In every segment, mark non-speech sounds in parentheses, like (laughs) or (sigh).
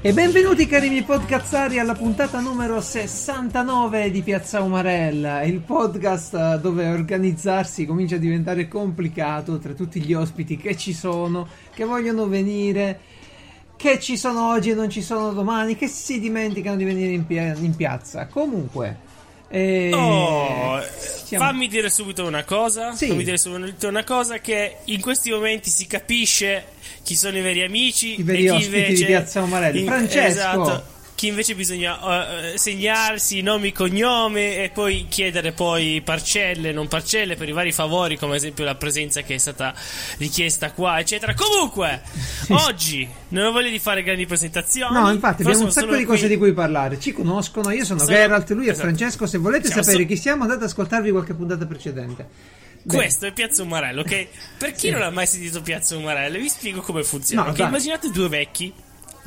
E benvenuti cari miei podcazzari alla puntata numero 69 di Piazza Umarella, il podcast dove organizzarsi comincia a diventare complicato tra tutti gli ospiti che ci sono, che vogliono venire, che ci sono oggi e non ci sono domani, che si dimenticano di venire in, pia- in piazza. Comunque, e... Oh, Siamo... fammi dire subito una cosa. Sì. Fammi dire subito una cosa: che in questi momenti si capisce chi sono i veri amici I veri e chi invece di Piazza Umarelli. Francesco. Esatto chi invece bisogna uh, segnarsi nomi e cognome e poi chiedere poi parcelle, non parcelle per i vari favori, come ad esempio la presenza che è stata richiesta qua, eccetera. Comunque, (laughs) oggi non ho voglia di fare grandi presentazioni. No, infatti abbiamo un sacco di cose qui. di cui parlare. Ci conoscono, io sono, sono Geralt, lui esatto. è Francesco. Se volete siamo sapere so- chi siamo, andate ad ascoltarvi qualche puntata precedente. Questo è Piazza Umarello, ok? Per chi sì. non ha mai sentito Piazza Umarello, vi spiego come funziona. No, okay? Immaginate due vecchi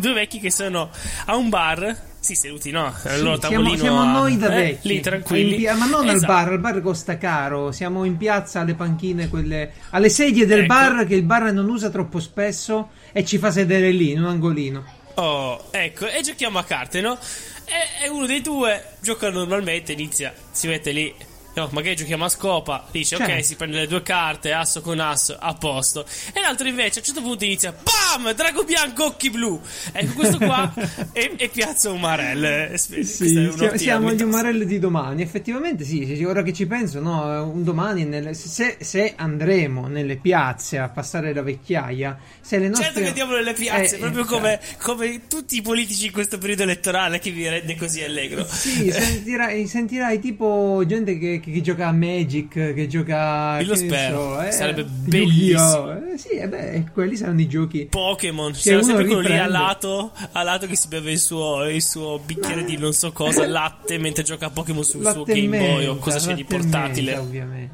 due vecchi che sono a un bar. Sì, seduti, no? Al loro tavolino. Siamo, siamo noi da eh, vecchi. Lì tranquilli. Pia- ma non esatto. al bar, al bar costa caro. Siamo in piazza alle panchine, quelle. alle sedie del ecco. bar che il bar non usa troppo spesso e ci fa sedere lì, in un angolino. Oh, ecco, e giochiamo a carte, no? E, e uno dei due gioca normalmente, inizia, si mette lì No, magari giochiamo a scopa, dice certo. ok, si prende le due carte, asso con asso, a posto. E l'altro invece a un certo punto inizia, BAM! Drago bianco, occhi blu. Ecco, questo qua è, (laughs) è Piazza Umarell. Sì, siamo, siamo gli Umarell di domani. Effettivamente sì, ora che ci penso, no, un domani, nelle, se, se, andremo nelle piazze a passare la vecchiaia, se le nostre... Certo che andiamo nelle piazze, eh, proprio eh, come, come, tutti i politici in questo periodo elettorale che vi rende così allegro. Sì, sentirai, sentirai tipo gente che che, gioca a Magic, che gioca. Io lo spero. So, eh, Sarebbe bellissimo. Eh, sì, eh beh, quelli saranno i giochi. Pokémon. C'era sempre quello lì a lato, a lato che si beve il suo, il suo bicchiere di non so cosa, latte, mentre gioca a Pokémon sul latte suo Game menta, Boy o cosa c'è di portatile. Menta, ovviamente.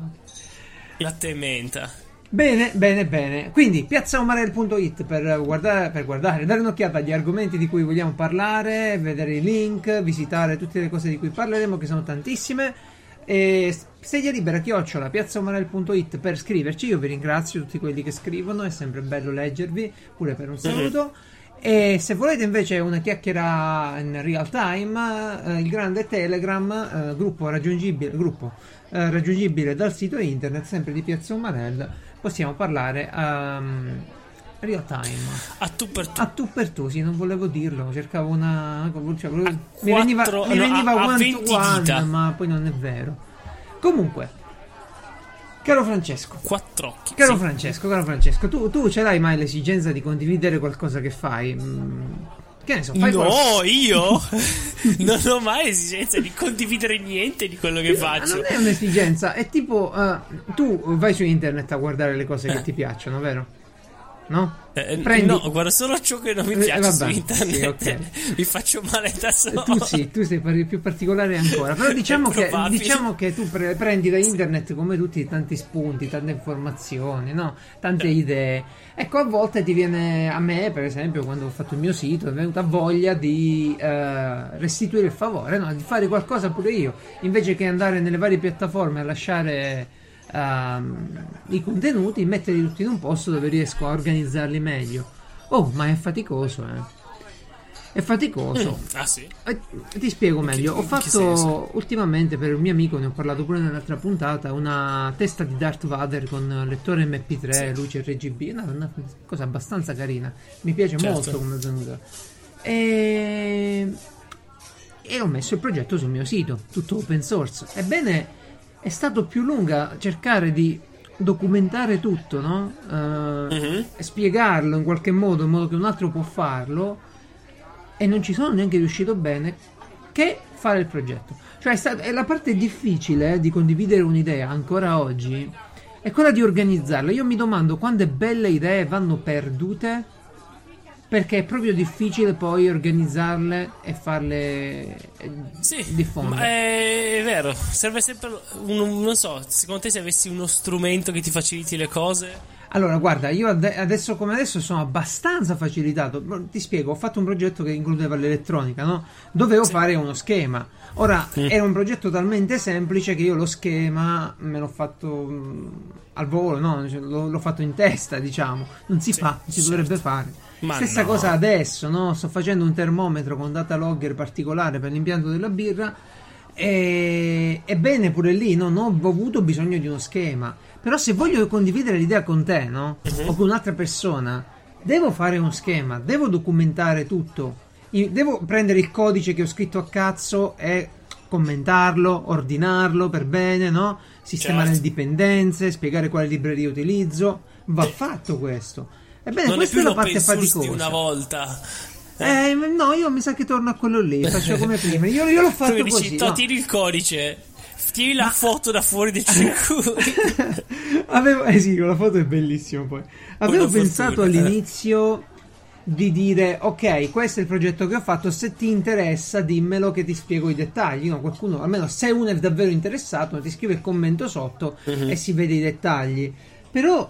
Latte e menta. Bene, bene, bene. Quindi piazzaomarel.it per guardare, per guardare, dare un'occhiata agli argomenti di cui vogliamo parlare, vedere i link, visitare tutte le cose di cui parleremo, che sono tantissime. E sedia libera chiocciola piazzaomarel.it per scriverci. Io vi ringrazio tutti quelli che scrivono, è sempre bello leggervi, pure per un saluto. E se volete invece una chiacchiera in real time, eh, il grande Telegram, eh, gruppo raggiungibile, gruppo, eh, raggiungibile dal sito internet, sempre di Piazza Umarell, possiamo parlare um, real time. A tu per tu. A tu per tu, sì, non volevo dirlo, cercavo una... Cioè, mi quattro, veniva, mi veniva no, one to one, ma poi non è vero. Comunque, caro Francesco. Quattro occhi. Caro sì. Francesco, caro Francesco, tu, tu ce l'hai mai l'esigenza di condividere qualcosa che fai? Mm, che ne so, fai No, qualcosa... io (laughs) non ho mai esigenza di condividere niente di quello che faccio. Non è un'esigenza, è tipo uh, tu vai su internet a guardare le cose che ti piacciono, vero? No? Eh, Prendi... No, guarda solo ciò che non mi eh, piace eh, vabbè, su internet. Sì, okay. (laughs) mi faccio male da solo. Tu sì, tu sei più particolare ancora. Però (laughs) diciamo, che, diciamo che, tu pre- prendi da internet come tutti tanti spunti, tante informazioni, no? tante idee. Ecco, a volte ti viene a me, per esempio, quando ho fatto il mio sito, è venuta voglia di uh, restituire il favore, no? di fare qualcosa pure io, invece che andare nelle varie piattaforme a lasciare uh, i contenuti, metterli tutti in un posto dove riesco a organizzarli meglio. Oh, ma è faticoso, eh. È faticoso. Mm, ah, sì. Eh, ti spiego meglio. Ho fatto ultimamente per un mio amico, ne ho parlato pure nell'altra puntata, una testa di Darth Vader con lettore MP3, sì. luce RGB. Una, una, cosa abbastanza carina. Mi piace certo. molto come è venuta. E... e ho messo il progetto sul mio sito, tutto open source. Ebbene, è stato più lunga cercare di documentare tutto, no? Uh, uh-huh. spiegarlo in qualche modo, in modo che un altro può farlo, e non ci sono neanche riuscito bene, che fare il progetto. Cioè, è, stata, è la parte difficile eh, di condividere un'idea ancora oggi, è quella di organizzarla. Io mi domando quante belle idee vanno perdute perché è proprio difficile poi organizzarle e farle sì, diffondere. È vero, serve sempre un, non so, secondo te se avessi uno strumento che ti faciliti le cose Allora, guarda, io adesso come adesso sono abbastanza facilitato. Ti spiego, ho fatto un progetto che includeva l'elettronica, no? Dovevo sì. fare uno schema. Ora, mm. era un progetto talmente semplice che io lo schema me l'ho fatto mh, al volo, no? Cioè, l'ho, l'ho, fatto in testa, diciamo. Non si sì, fa, si certo. dovrebbe fare. Ma Stessa no. cosa adesso, no? Sto facendo un termometro con data logger particolare per l'impianto della birra. E... Ebbene, pure lì no? non ho avuto bisogno di uno schema però se voglio condividere l'idea con te, no? Uh-huh. O con un'altra persona, devo fare uno schema, devo documentare tutto. Devo prendere il codice che ho scritto a cazzo e commentarlo, ordinarlo per bene, no? Sistemare certo. le dipendenze, spiegare quale libreria utilizzo. Va fatto questo. Ebbene, non questa è, è la parte faticosa. una volta. Eh, no, io mi sa che torno a quello lì, faccio come prima. Io, io l'ho fatto tu così. No. tiri il codice, Tieni la foto da fuori del circuito. (laughs) Avevo, eh sì, la foto è bellissima poi. Avevo pensato fortuna. all'inizio di dire ok questo è il progetto che ho fatto se ti interessa dimmelo che ti spiego i dettagli no, qualcuno almeno se uno è davvero interessato ti scrive il commento sotto uh-huh. e si vede i dettagli però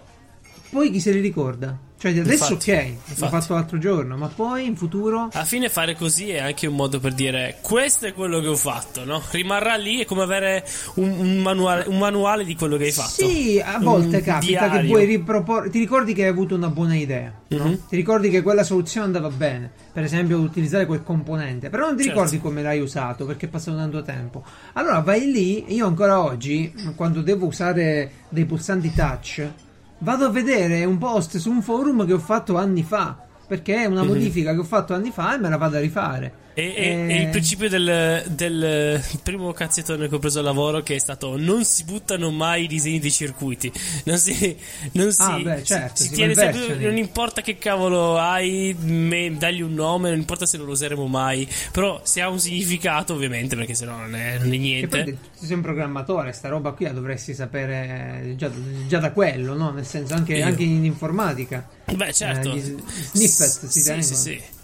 poi chi se li ricorda cioè adesso infatti, ok, infatti. l'ho fatto l'altro giorno, ma poi in futuro... Alla fine fare così è anche un modo per dire questo è quello che ho fatto, no? Rimarrà lì, è come avere un, un, manuale, un manuale, di quello che hai fatto. Sì, a volte un capita diario. che vuoi riproporre... Ti ricordi che hai avuto una buona idea, no? mm-hmm. Ti ricordi che quella soluzione andava bene, per esempio utilizzare quel componente, però non ti certo. ricordi come l'hai usato perché è passato tanto tempo. Allora vai lì, io ancora oggi, quando devo usare dei pulsanti touch vado a vedere un post su un forum che ho fatto anni fa. Perché è una modifica che ho fatto anni fa e me la vado a rifare. E, e, e il principio del, del, primo cazzettone che ho preso al lavoro che è stato non si buttano mai i disegni dei circuiti. Non si, non si, ah, beh, certo, si, si tiene sempre, non importa che cavolo hai, me, dagli un nome, non importa se non lo useremo mai. Però se ha un significato, ovviamente, perché sennò non è, non è niente. Poi, se sei un programmatore, sta roba qui la dovresti sapere già, già da quello, no? Nel senso, anche, anche in informatica. Beh, certo. Eh, snippet si sì, sì, sì.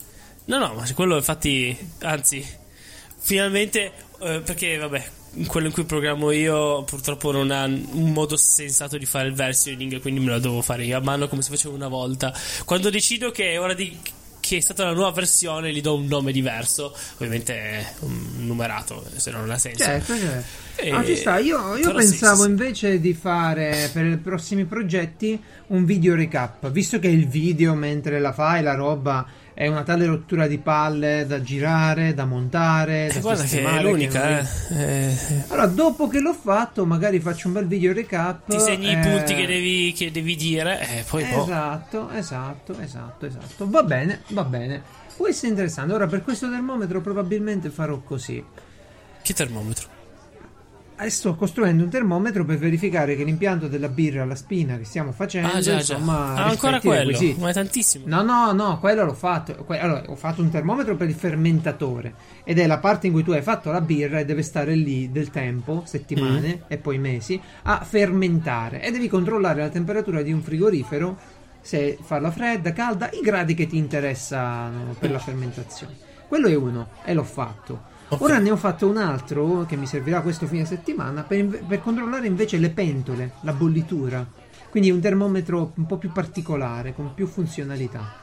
No, no, ma quello infatti, anzi, finalmente, eh, perché vabbè, quello in cui programmo io purtroppo non ha un modo sensato di fare il versioning, quindi me lo devo fare io a mano come si faceva una volta. Quando decido che è ora di che è stata la nuova versione, gli do un nome diverso, ovviamente un numerato, se no non ha senso. Certo, certo. E... Ah, ci sta. Io, io pensavo sì, sì. invece di fare per i prossimi progetti un video recap, visto che il video mentre la fai la roba è una tale rottura di palle da girare, da montare. Eh, da guarda che è l'unica. Che non... eh. eh. Allora, dopo che l'ho fatto, magari faccio un bel video recap. Ti segni eh... i punti che devi, che devi dire. E poi esatto, boh. esatto, esatto, esatto. Va bene, va bene. Può essere interessante. Ora, per questo termometro, probabilmente farò così. Che termometro? Sto costruendo un termometro per verificare che l'impianto della birra alla spina che stiamo facendo ah, già, insomma, già. Ah, ancora quello ma è tantissimo no no no quello l'ho fatto allora, ho fatto un termometro per il fermentatore ed è la parte in cui tu hai fatto la birra e deve stare lì del tempo settimane mm. e poi mesi a fermentare e devi controllare la temperatura di un frigorifero se farla fredda, calda, i gradi che ti interessano per la fermentazione quello è uno e l'ho fatto. Ora ne ho fatto un altro che mi servirà questo fine settimana per, per, controllare invece le pentole, la bollitura. Quindi un termometro un po' più particolare, con più funzionalità.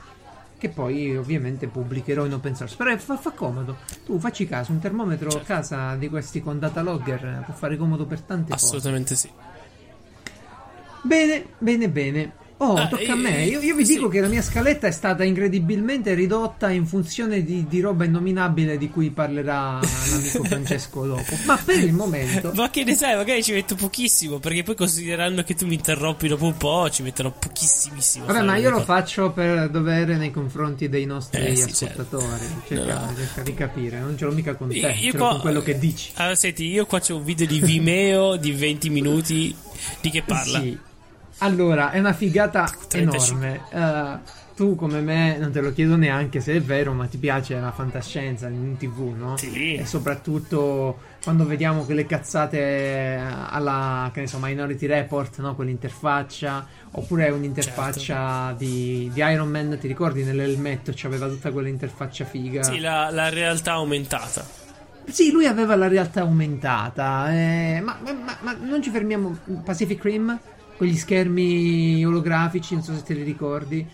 Che poi ovviamente pubblicherò in open source. Però fa, fa comodo. Tu facci caso, un termometro a certo. casa di questi con data logger può fare comodo per tante Assolutamente cose. Assolutamente sì. Bene, bene, bene. Oh, ah, tocca a me. Io, io vi sì. dico che la mia scaletta è stata incredibilmente ridotta in funzione di, di roba innominabile di cui parlerà l'amico Francesco dopo. Ma per il momento. Ma che ne sai, magari ci metto pochissimo. Perché poi considerando che tu mi interrompi dopo un po', ci metterò pochissimissimo. Vabbè, ma io lo faccio per dovere nei confronti dei nostri eh, sì, certo. ascoltatori. Certo. Cerca, no, cerca, di capire, non ce l'ho mica con te, io, io qua, con quello che dici. Allora, senti, io qua c'ho un video di Vimeo di 20 minuti di che parla. Sì. Allora, è una figata 35. enorme. Uh, tu come me non te lo chiedo neanche se è vero, ma ti piace la fantascienza in tv, no? Sì. E soprattutto quando vediamo quelle cazzate alla, che ne so, Minority Report, no? Quell'interfaccia, oppure un'interfaccia certo. di, di, Iron Man, ti ricordi nell'elmetto c'aveva tutta quell'interfaccia figa? Sì, la, la realtà aumentata. Sì, lui aveva la realtà aumentata, eh, ma, ma, ma, non ci fermiamo. Pacific Rim? Quegli schermi olografici, non so se te li ricordi.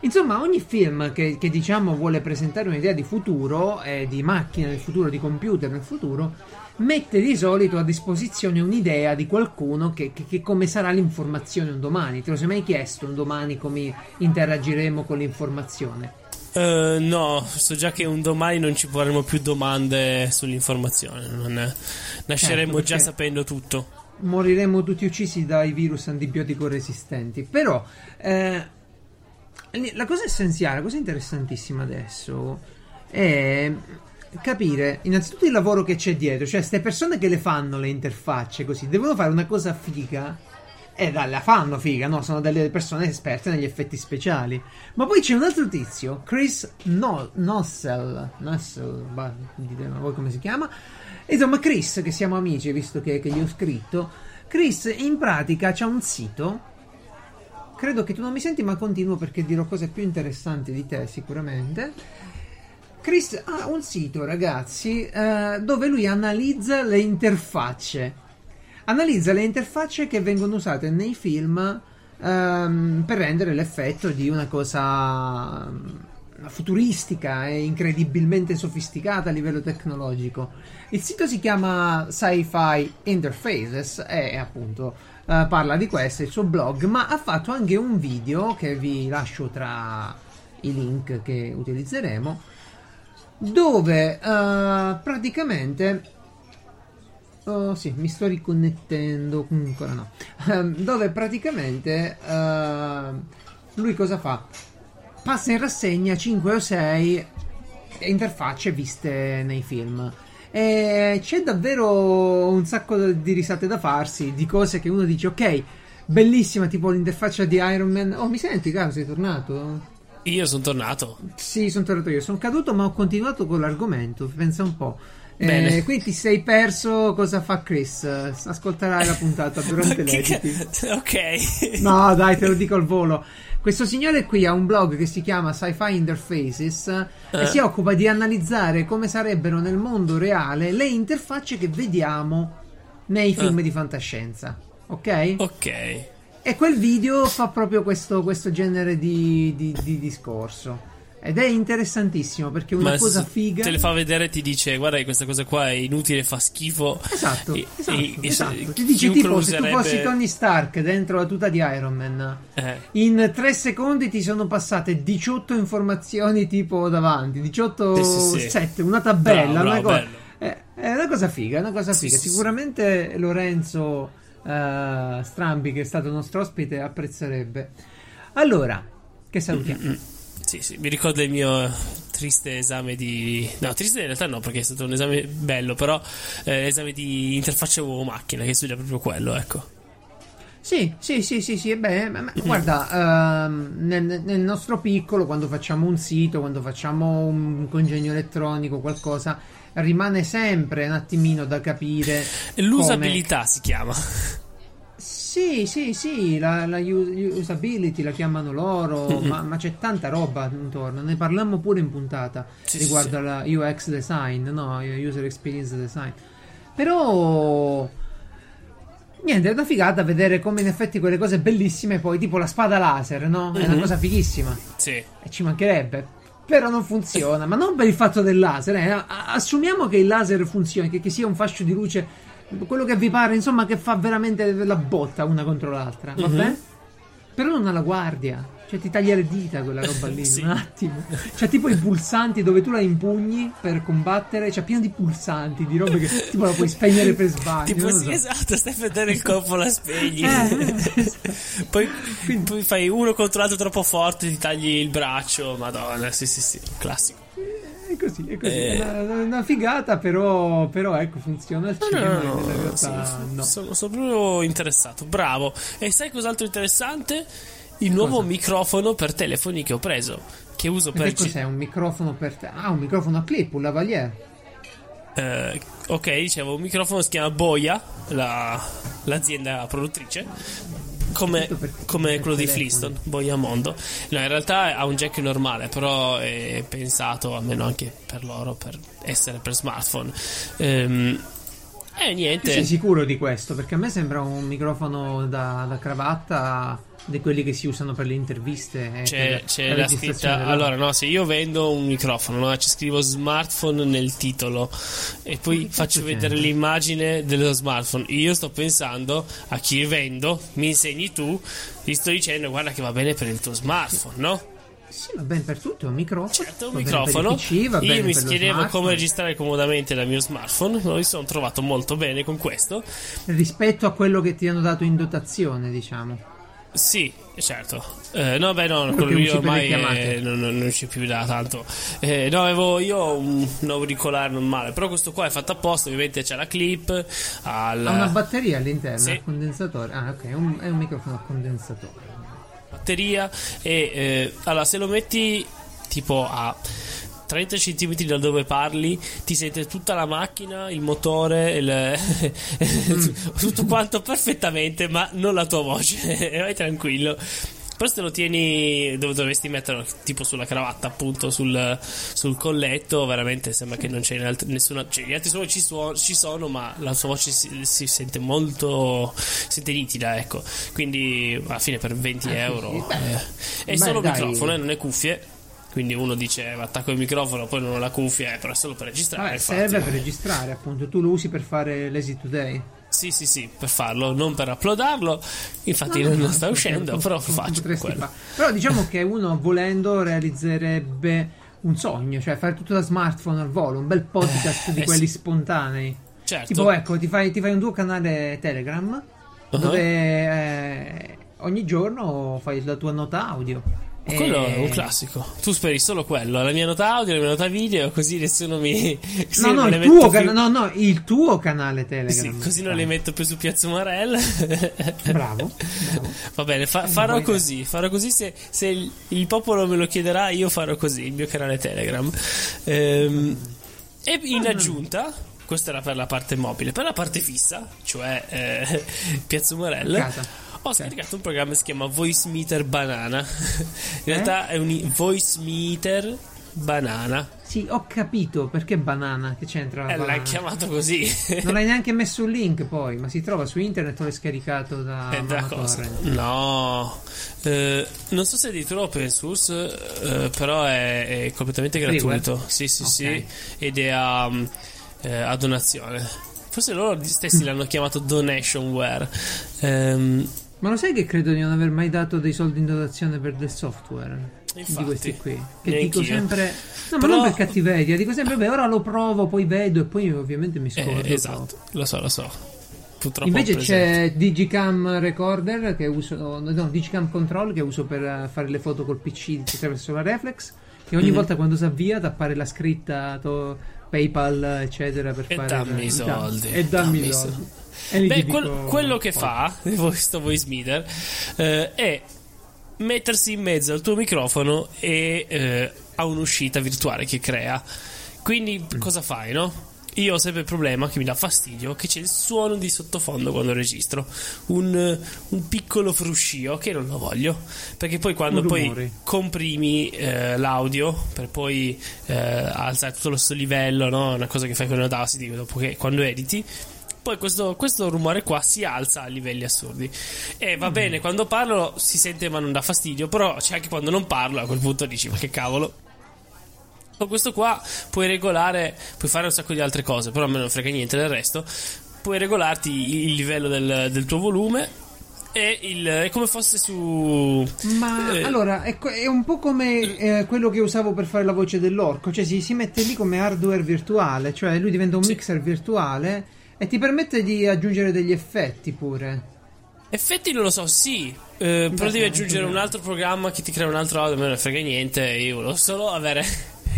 Insomma, ogni film che, che diciamo vuole presentare un'idea di futuro, eh, di macchina nel futuro, di computer nel futuro, mette di solito a disposizione un'idea di qualcuno che, che, che, come sarà l'informazione un domani. Te lo sei mai chiesto un domani come interagiremo con l'informazione? Uh, no, so già che un domani non ci porremo più domande sull'informazione. È... Nasceremo certo, già sapendo tutto. Moriremo tutti uccisi dai virus antibiotico resistenti. Però eh, la cosa essenziale, la cosa interessantissima adesso è capire innanzitutto il lavoro che c'è dietro, cioè queste persone che le fanno le interfacce così, devono fare una cosa figa e dai, la fanno figa, no? Sono delle persone esperte negli effetti speciali. Ma poi c'è un altro tizio, Chris no- Nossel, Nossel, bah, dite voi come si chiama. Insomma, Chris, che siamo amici, visto che, che gli ho scritto. Chris in pratica c'ha un sito. Credo che tu non mi senti, ma continuo perché dirò cose più interessanti di te, sicuramente Chris ha un sito, ragazzi, eh, dove lui analizza le interfacce. Analizza le interfacce che vengono usate nei film ehm, per rendere l'effetto di una cosa futuristica e incredibilmente sofisticata a livello tecnologico. Il sito si chiama Sci-Fi Interfaces e appunto eh, parla di questo, il suo blog, ma ha fatto anche un video che vi lascio tra i link che utilizzeremo dove uh, praticamente Oh, sì, mi sto riconnettendo. Ancora no. (laughs) Dove praticamente uh, lui cosa fa? Passa in rassegna 5 o 6 interfacce viste nei film. E c'è davvero un sacco di risate da farsi, di cose che uno dice, ok, bellissima, tipo l'interfaccia di Iron Man. Oh, mi senti, caro, sei tornato? Io sono tornato. Sì, sono tornato io. Sono caduto, ma ho continuato con l'argomento. Pensa un po'. Bene. Eh, (laughs) quindi ti sei perso cosa fa Chris. Ascolterai la puntata (laughs) durante l'editing. (laughs) ok. No, dai, te lo dico al volo. Questo signore qui ha un blog che si chiama Sci-Fi Interfaces eh. e si occupa di analizzare come sarebbero nel mondo reale le interfacce che vediamo nei film eh. di fantascienza. Ok? Ok. E quel video fa proprio questo, questo genere di, di, di, discorso. Ed è interessantissimo perché una Ma cosa figa. Te le fa vedere e ti dice: Guarda, che questa cosa qua è inutile, fa schifo. Esatto, e, esatto, e, esatto. Ti dice tipo: userebbe... Se tu fossi Tony Stark dentro la tuta di Iron Man, eh. in tre secondi ti sono passate 18 informazioni tipo davanti, 18 sì, sì, sì. una tabella, bravo, una cosa. È, è, una cosa figa, una cosa figa. Sicuramente Lorenzo uh, Strambi, che è stato nostro ospite, apprezzerebbe. Allora, che salutiamo. Mm-hmm. Sì, sì, mi ricordo il mio triste esame di... No, triste in realtà no, perché è stato un esame bello, però eh, esame di interfaccia uomo-macchina, che studia proprio quello, ecco. Sì, sì, sì, sì, sì, beh, ma, ma, guarda, uh, nel, nel, nostro piccolo, quando facciamo un sito, quando facciamo un congegno elettronico, qualcosa, rimane sempre un attimino da capire. L'usabilità come... si chiama. Sì, sì, sì, la, la usability la chiamano loro, mm-hmm. (laughs) ma, ma, c'è tanta roba intorno. Ne parliamo pure in puntata sì, riguardo sì, alla UX design, no? User experience design. Però niente, è una figata vedere come in effetti quelle cose bellissime, poi tipo la spada laser, no? È mm-hmm. una mhm. cosa fighissima. Sì. E ci mancherebbe però non funziona. Ma non per il fatto del laser. Eh. Assumiamo che il laser funzioni, che, che, sia un fascio di luce, quello che vi pare, insomma, che fa veramente la botta una contro l'altra. Va mm-hmm. Però non ha la guardia. Cioè, ti taglia le dita quella roba lì, (laughs) sì. un attimo. C'è tipo i pulsanti dove tu la impugni per combattere. C'è pieno di pulsanti, di robe che tipo la puoi spegnere per sbaglio. Tipo, sì, so. esatto, stai a vedere il colpo, la spegni. Eh, (laughs) esatto. poi, Quindi, poi fai uno contro l'altro troppo forte, ti tagli il braccio. Madonna, sì, sì, sì, classico è così, è così. Eh. Una, una, figata, però, però ecco, funziona al cinema. No, no, no, sì, no. Sono, sono, proprio interessato. Bravo. E sai cos'altro interessante? il nuovo Cosa? microfono per telefoni che ho preso. Che uso per. Che cos'è? Un microfono per. Te- ah, un microfono a clip, un lavalier. Eh, ok, dicevo, un microfono si chiama Boya, la, l'azienda produttrice. Come, come quello di Flintstone, Boya Mondo. No, in realtà ha un jack normale, però è pensato almeno anche per loro per essere per smartphone. Ehm, Eh, niente. sei sicuro di questo? Perché a me sembra un microfono da, da cravatta di quelli che si usano per le interviste. C'è, c'è la scritta. Allora, no, se io vendo un microfono, no, ci scrivo smartphone nel titolo e poi faccio vedere c'è? l'immagine dello smartphone. Io sto pensando a chi vendo, mi insegni tu, ti sto dicendo guarda che va bene per il tuo smartphone, no? Sì, va bene per tutto, è un microfono. Certo, un microfono. PC, Io mi chiedevo come registrare comodamente dal mio smartphone, mi sono trovato molto bene con questo. Rispetto a quello che ti hanno dato in dotazione, diciamo. Sì, certo. Eh, no, beh, no, quello io ormai è, non, non, c'è più da tanto. Eh, no, avevo io un, un auricolare normale, però questo qua è fatto apposta, ovviamente c'è la clip. Al... Ha una batteria all'interno, sì. un condensatore. Ah, ok, un, è un microfono a condensatore batteria e eh, allora se lo metti tipo a 30 cm da dove parli, ti sente tutta la macchina, il motore, il, (laughs) mm. tutto quanto perfettamente, ma non la tua voce. (laughs) Vai tranquillo. Però se lo tieni dove dovresti metterlo, tipo sulla cravatta, appunto, sul, sul colletto, veramente sembra che non c'è alt- nessuna. Cioè, gli altri suoni ci, suo- ci, sono, ma la sua voce si, si, sente molto. si sente nitida, ecco. Quindi alla fine per 20 ah, euro. Sì. Eh, è solo dai. microfono, eh, non è cuffie. Quindi uno dice attacco il microfono, poi non ho la cuffia, eh, però è solo per registrare. Vabbè, serve per registrare, appunto. Tu lo usi per fare l'Easy Today. Sì, sì, sì, per farlo, non per uploadarlo. Infatti no, non, non sta uscendo, però faccio. Fa. Però diciamo che uno volendo realizzerebbe un sogno, cioè fare tutto da smartphone al volo, un bel podcast eh, di quelli sì. spontanei. Certo. Tipo, ecco, ti fai, ti fai, un tuo canale Telegram uh-huh. dove eh, ogni giorno fai la tua nota audio e... Quello è un classico. Tu speri solo quello, la mia nota audio, la mia nota video, così nessuno mi. (laughs) Così no, no, il tuo, can- no, no, il tuo canale Telegram. Sì, così non li metto più su Piazza Marella. bravo, bravo. Va bene, fa- farò così. Farò così se, se il, il, popolo me lo chiederà, io farò così, il mio canale Telegram. Ehm, e in aggiunta, questa era per la parte mobile, per la parte fissa, cioè eh, (laughs) Piazza Marella. Casa ho scaricato un programma che si chiama Voice Meter Banana. (laughs) In eh? realtà è un Voice Meter Banana. Sì, ho capito perché banana. Che c'entra? Eh, l'hai chiamato così. (laughs) non hai neanche messo un link poi, ma si trova su internet o l'hai scaricato da. Eh, da cosa? No, eh, non so se è addirittura open source, eh, però è, è, completamente gratuito. Freeware? Sì, sì, okay. sì. Ed è a, mm, eh, a donazione. Forse loro stessi (laughs) l'hanno chiamato donationware. Um, ma lo sai che credo di non aver mai dato dei soldi in dotazione per del software? Infatti, di questi qui che dico sempre no Però... ma non per cattiveria dico sempre beh ora lo provo poi vedo e poi ovviamente mi eh, scordo eh, esatto lo so lo so. Purtroppo invece c'è Digicam Recorder che uso no Digicam Control che uso per fare le foto col PC attraverso la reflex che ogni mm. volta quando si avvia ti appare la scritta to, PayPal eccetera per e fare dammi i soldi e dammi i soldi Beh, quel, quello che fa (laughs) questo voice meter eh, è mettersi in mezzo al tuo microfono e eh, a un'uscita virtuale che crea. Quindi mm. cosa fai, no? Io ho sempre il problema che mi dà fastidio che c'è il suono di sottofondo quando registro. Un, un piccolo fruscio che non lo voglio. Perché poi quando poi comprimi eh, l'audio per poi eh, alzare tutto lo stesso livello, no? Una cosa che fai con Audacity dopo che quando editi poi questo, questo, rumore qua si alza a livelli assurdi. E va mm. bene, quando parlo si sente ma non dà fastidio, però c'è anche quando non parlo, a quel punto dici ma che cavolo. Con questo qua puoi regolare, puoi fare un sacco di altre cose, però a me non frega niente del resto. Puoi regolarti il livello del, del tuo volume è, il, è, come fosse su. Ma eh, allora è, è, un po' come eh, quello che usavo per fare la voce dell'orco, cioè si, si, mette lì come hardware virtuale, cioè lui diventa un sì. mixer virtuale e ti permette di aggiungere degli effetti pure. Effetti non lo so, sì. Eh, però devi aggiungere un altro programma che ti crea un altro audio, a me non frega niente. Io volevo solo avere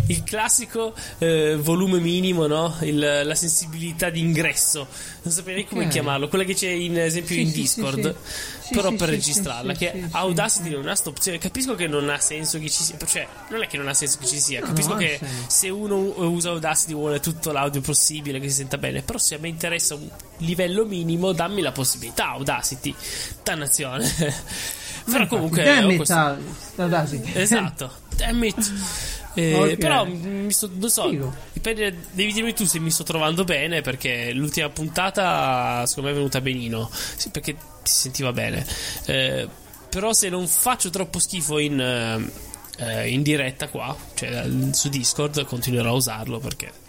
il classico eh, volume minimo, no? Il, la sensibilità d'ingresso. Non saprei come chiamarlo. Quella che c'è in esempio sì, in sì, Discord. Sì, però per registrarla. che Audacity non ha sta opzione. Capisco che non ha senso che ci sia. Cioè, non è che non ha senso che ci sia. No, Capisco che se uno usa Audacity vuole tutto l'audio possibile, che si senta bene. Però se a me interessa un livello minimo, dammi la possibilità. Audacity. Dannazione. (laughs) Però comunque. Damn it, questo... Audacity. Esatto. Damn it. (laughs) Eh, okay. Però mi sto, non so, dipende, devi dirmi tu se mi sto trovando bene perché l'ultima puntata secondo me è venuta benino, sì, perché si sentiva bene. Eh, però se non faccio troppo schifo in, eh, in diretta qua, cioè su Discord, continuerò a usarlo perché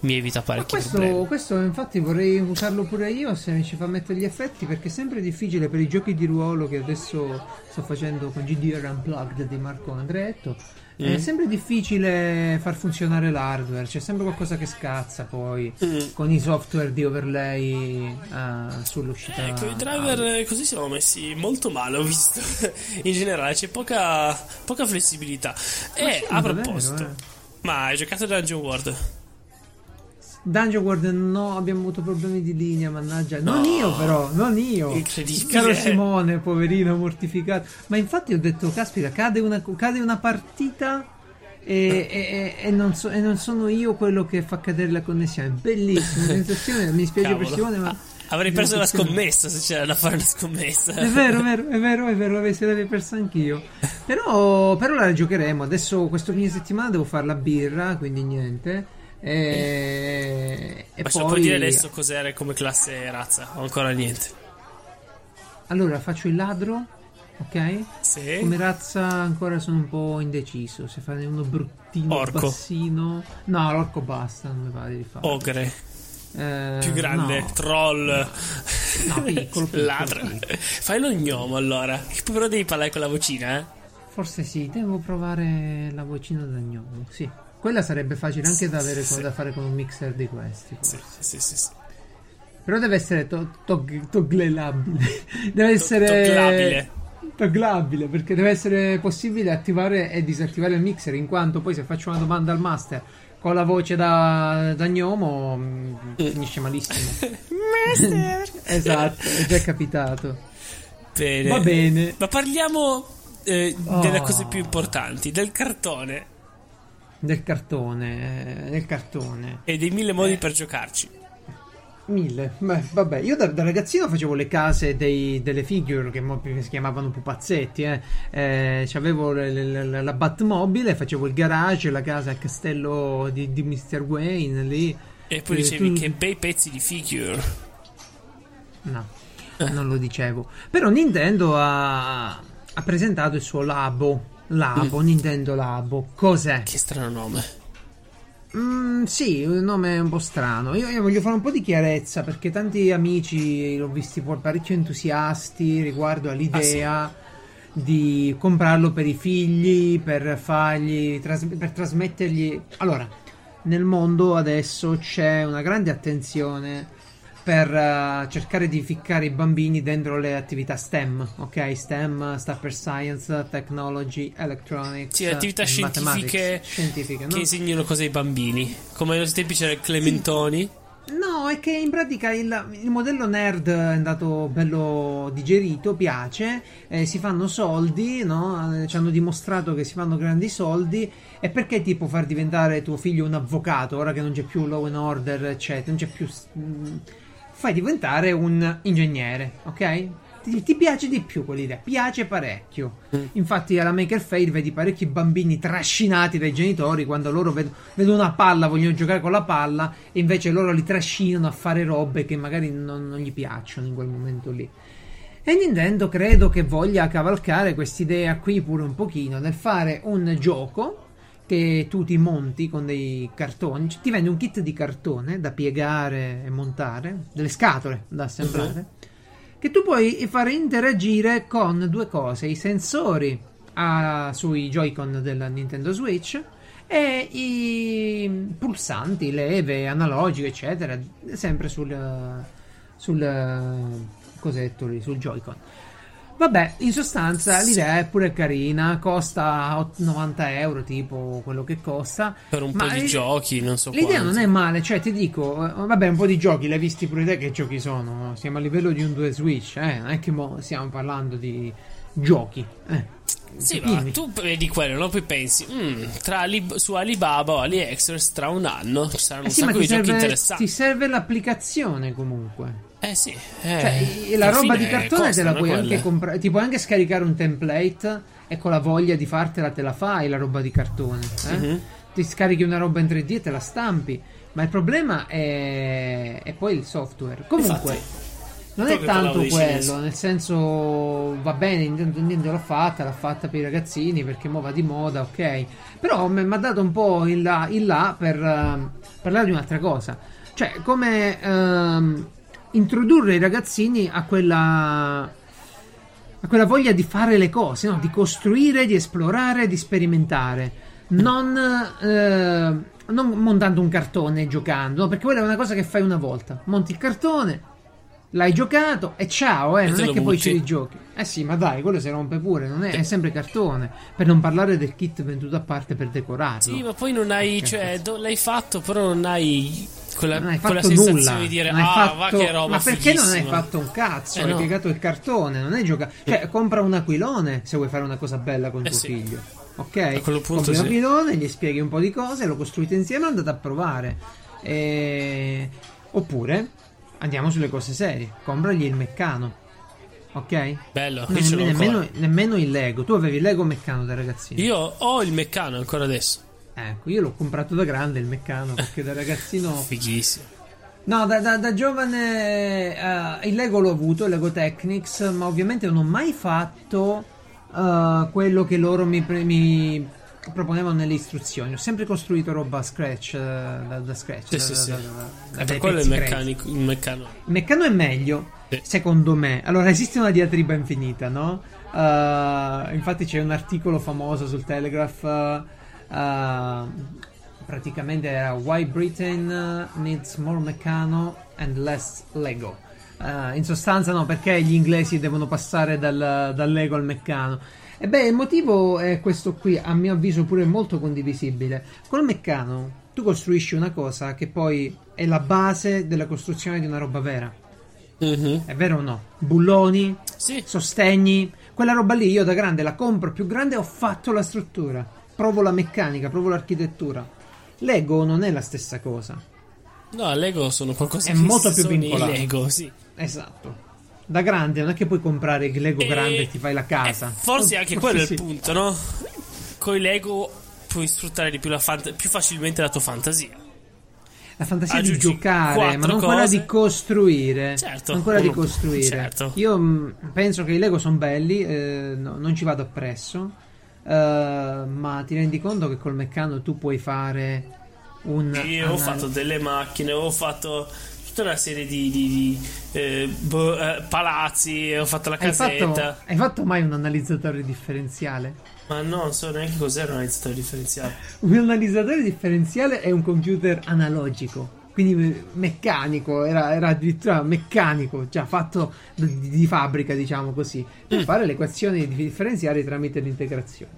mi evita parecchi questo, problemi. Questo infatti vorrei usarlo pure io se mi ci fa mettere gli effetti perché è sempre difficile per i giochi di ruolo che adesso sto facendo con GDR Unplugged di Marco Andretto Mm. È sempre difficile far funzionare l'hardware, c'è sempre qualcosa che scazza poi mm. con i software di overlay uh, sull'uscita. Ecco, i driver ah. così siamo messi molto male, ho visto. (laughs) In generale c'è poca, poca flessibilità. Ma e a proposito, vero, eh. ma hai giocato Dungeon World? Dungeon World no, abbiamo avuto problemi di linea, mannaggia. Non no, io però, non io. Incredibile. Caro Simone, poverino, mortificato. Ma infatti ho detto, caspita, cade una, cade una partita e, e, e, non so, e, non sono io quello che fa cadere la connessione. Bellissima (laughs) sensazione, mi spiace per Simone, ma... Avrei perso la scommessa se c'era da fare una scommessa. È vero, è vero, è vero, è vero, se l'avrei persa anch'io. Però, però la giocheremo. Adesso questo fine settimana devo fare la birra, quindi niente. E, e Ma poi... puoi dire adesso cos'era come classe e razza? O ancora niente? Allora, faccio il ladro, ok? Sì. Come razza ancora sono un po' indeciso. Se fare uno bruttino orco. bassino. No, l'orco basta, non mi pare di fare. Ogre. Eh, Più grande, no. troll. No, no (laughs) piccolo, piccolo Ladro. Fai lo gnomo allora. Però devi parlare con la vocina, eh? Forse sì, devo provare la vocina da gnomo, sì. Quella sarebbe facile anche da, avere, da fare con un mixer di questi. Sì, sì, sì, sì. Però deve essere to- (laughs) to- togglabile. deve essere. Togglabile. Togglabile perché deve essere possibile attivare e disattivare il mixer. In quanto poi, se faccio una domanda al master con la voce da, da gnomo, mm, finisce malissimo. (laughs) master! (laughs) esatto, è già capitato. Bene. Va bene. Ma parliamo eh, oh. delle cose più importanti, del cartone. Del cartone, eh, del cartone. E dei mille modi eh. per giocarci. Mille, Beh, vabbè, io da, da, ragazzino facevo le case dei, delle figure che si chiamavano pupazzetti. Eh. Eh, avevo la Batmobile, facevo il garage, la casa al castello di, di Mr. Wayne lì. E poi dicevi tu... che bei pezzi di figure. No, eh. non lo dicevo. Però Nintendo ha, ha presentato il suo labo Labo, mm. Nintendo Labo. Cos'è? Che strano nome. Mm, sì, un nome un po' strano. Io, io, voglio fare un po' di chiarezza perché tanti amici l'ho visti parecchio entusiasti riguardo all'idea ah, sì. di comprarlo per i figli, per fargli, tras- per trasmettergli. Allora, nel mondo adesso c'è una grande attenzione per uh, cercare di ficcare i bambini dentro le attività STEM, ok? STEM sta per Science, Technology, Electronics. Sì, attività scientifiche, scientifiche no? che insegnano cose ai bambini. Come ai nostri tempi c'era il Clementoni. Sì. No, è che in pratica il, il, modello nerd è andato bello digerito, piace, eh, si fanno soldi, no? Eh, ci hanno dimostrato che si fanno grandi soldi e perché tipo far diventare tuo figlio un avvocato ora che non c'è più law and order, eccetera, non c'è più... Mh, mm, fai diventare un ingegnere, ok? Ti, ti piace di più quell'idea, piace parecchio. Mm. Infatti alla Maker Fair vedi parecchi bambini trascinati dai genitori quando loro vedono, vedono una palla, vogliono giocare con la palla e invece loro li trascinano a fare robe che magari non, non gli piacciono in quel momento lì. E Nintendo credo che voglia cavalcare quest'idea qui pure un pochino nel fare un gioco che tu ti monti con dei cartoni, cioè ti vende un kit di cartone da piegare e montare, delle scatole da assemblare, uh-huh. che tu puoi fare interagire con due cose, i sensori a, sui Joy-Con della Nintendo Switch e i pulsanti, leve, analogiche, eccetera, sempre sul, sul cosetto lì, sul Joy-Con. Vabbè, in sostanza l'idea è pure carina, costa 90 euro tipo quello che costa. Per un po' di il... giochi, non so L'idea quanto. non è male, cioè ti dico, eh, vabbè un po' di giochi, l'hai visti pure te che giochi sono? Siamo a livello di un 2 Switch, eh? non è che mo stiamo parlando di giochi. Eh. Sì, ma tu vedi quello, no? Poi pensi, mm, tra Ali- su Alibaba o AliExpress tra un anno ci saranno eh un sì, sacco di serve, giochi interessanti. Ti serve l'applicazione comunque. Eh sì. Eh, cioè, la roba di cartone te la puoi anche comprare. Ti puoi anche scaricare un template e con la voglia di fartela te la fai la roba di cartone. Eh? Mm-hmm. Ti scarichi una roba in 3D e te la stampi. Ma il problema è, è poi il software. Comunque. Infatti. Non è tanto quello, nel senso va bene, Nintendo l'ha fatta, l'ha fatta per i ragazzini perché mo va di moda, ok. Però mi ha dato un po' in là, in là per uh, parlare di un'altra cosa. Cioè, come uh, introdurre i ragazzini a quella, a quella voglia di fare le cose, no? di costruire, di esplorare, di sperimentare. Non, uh, non montando un cartone giocando, no? perché quella è una cosa che fai una volta. Monti il cartone, l'hai giocato e ciao, eh, non è che poi ci rigiochi. Eh sì, ma dai, quello si rompe pure, non è, è, sempre cartone. Per non parlare del kit venduto a parte per decorarlo. Sì, ma poi non hai, cioè, do, l'hai fatto, però non hai non hai fatto sensazione nulla. di dire, non ah, fatto, va che roba Ma perché fighissima. non hai fatto un cazzo? Eh, hai no. piegato il cartone, non hai giocato. Cioè, compra un aquilone se vuoi fare una cosa bella con Eh tuo sì. figlio. Ok? A quello punto Compri un sì. aquilone, gli spieghi un po' di cose, lo costruite insieme e andate a provare. E... Oppure andiamo sulle cose serie. Compragli il meccano. Ok? Bello, l'ho nemmeno, ancora. nemmeno il Lego. Tu avevi il Lego meccano da ragazzino. Io ho il meccano ancora adesso. Ecco, io l'ho comprato da grande il meccano perché da ragazzino. (laughs) Fighissimo. No, da, da- da giovane eh, il Lego l'ho avuto, il Lego Technics, ma ovviamente non ho mai fatto eh, quello che loro mi, mi proponevano nelle istruzioni. Ho sempre costruito roba a scratch, eh, da, da scratch. Sì, da- sì, sì. da- da- quello è il meccanico, il meccano. Il meccano è meglio, Sì. secondo me. Allora, esiste una diatriba infinita, no? Uh, infatti c'è un articolo famoso sul Telegraph. Uh, praticamente era Why Britain needs more meccano and less Lego. Uh, in sostanza, no, perché gli inglesi devono passare dal, dal Lego al meccano. E beh, il motivo è questo qui, a mio avviso pure molto condivisibile. Col meccano tu costruisci una cosa che poi è la base della costruzione di una roba vera. Mhm. È vero o no? Bulloni, Sì, sostegni, quella roba lì io da grande la compro più grande ho fatto la struttura. Provo la meccanica, provo l'architettura. Lego non è la stessa cosa. no, Lego sono qualcosa È molto più vincolato. Lego, sì. Esatto. Da grande non è che puoi comprare il Lego E- grande e ti fai la casa. eh, forse Oh, anche forse (laughs) quello è sì. il punto, no? Con i Lego puoi sfruttare di più, la fant- più facilmente la tua fantasia. La fantasia di Aggiungi giocare, quattro ma non quella cose. di costruire. Certo, non quella di costruire. certo. Io mh, penso che i Lego sono belli, eh, no, non ci vado appresso. Eh, ma ti rendi conto che col meccano tu puoi fare un. Io ho anal- fatto delle macchine, ho fatto tutta una serie di, di- di, eh, boh, eh, palazzi, ho fatto la Hai casetta. fatto, hai fatto mai un analizzatore differenziale? Ma no, non so neanche cos'era un analizzatore differenziale. Un analizzatore differenziale è un computer analogico, quindi me- meccanico, era, era addirittura meccanico, già fatto di, di fabbrica, diciamo così, per fare le equazioni differenziali tramite l'integrazione.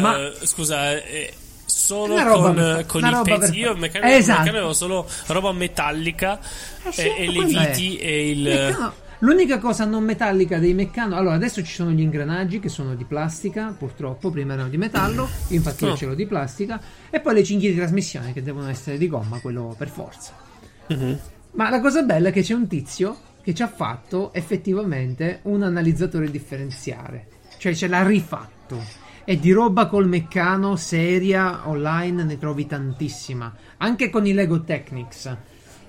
Ma Eh, scusa, eh, solo roba con, con i pezzi. Io meccanico, Esatto. meccanico avevo solo roba metallica Eh e, e le quella è. viti e il. Meccano- L'unica cosa non metallica dei meccano, allora adesso ci sono gli ingranaggi che sono di plastica, purtroppo, prima erano di metallo, infatti io Oh. ce l'ho di plastica, e poi le cinghie di trasmissione che devono essere di gomma, quello per forza. Mhm. Ma la cosa bella è che c'è un tizio che ci ha fatto effettivamente un analizzatore differenziale, cioè ce l'ha rifatto. E di roba col meccano seria online ne trovi tantissima, anche con i Lego Technics.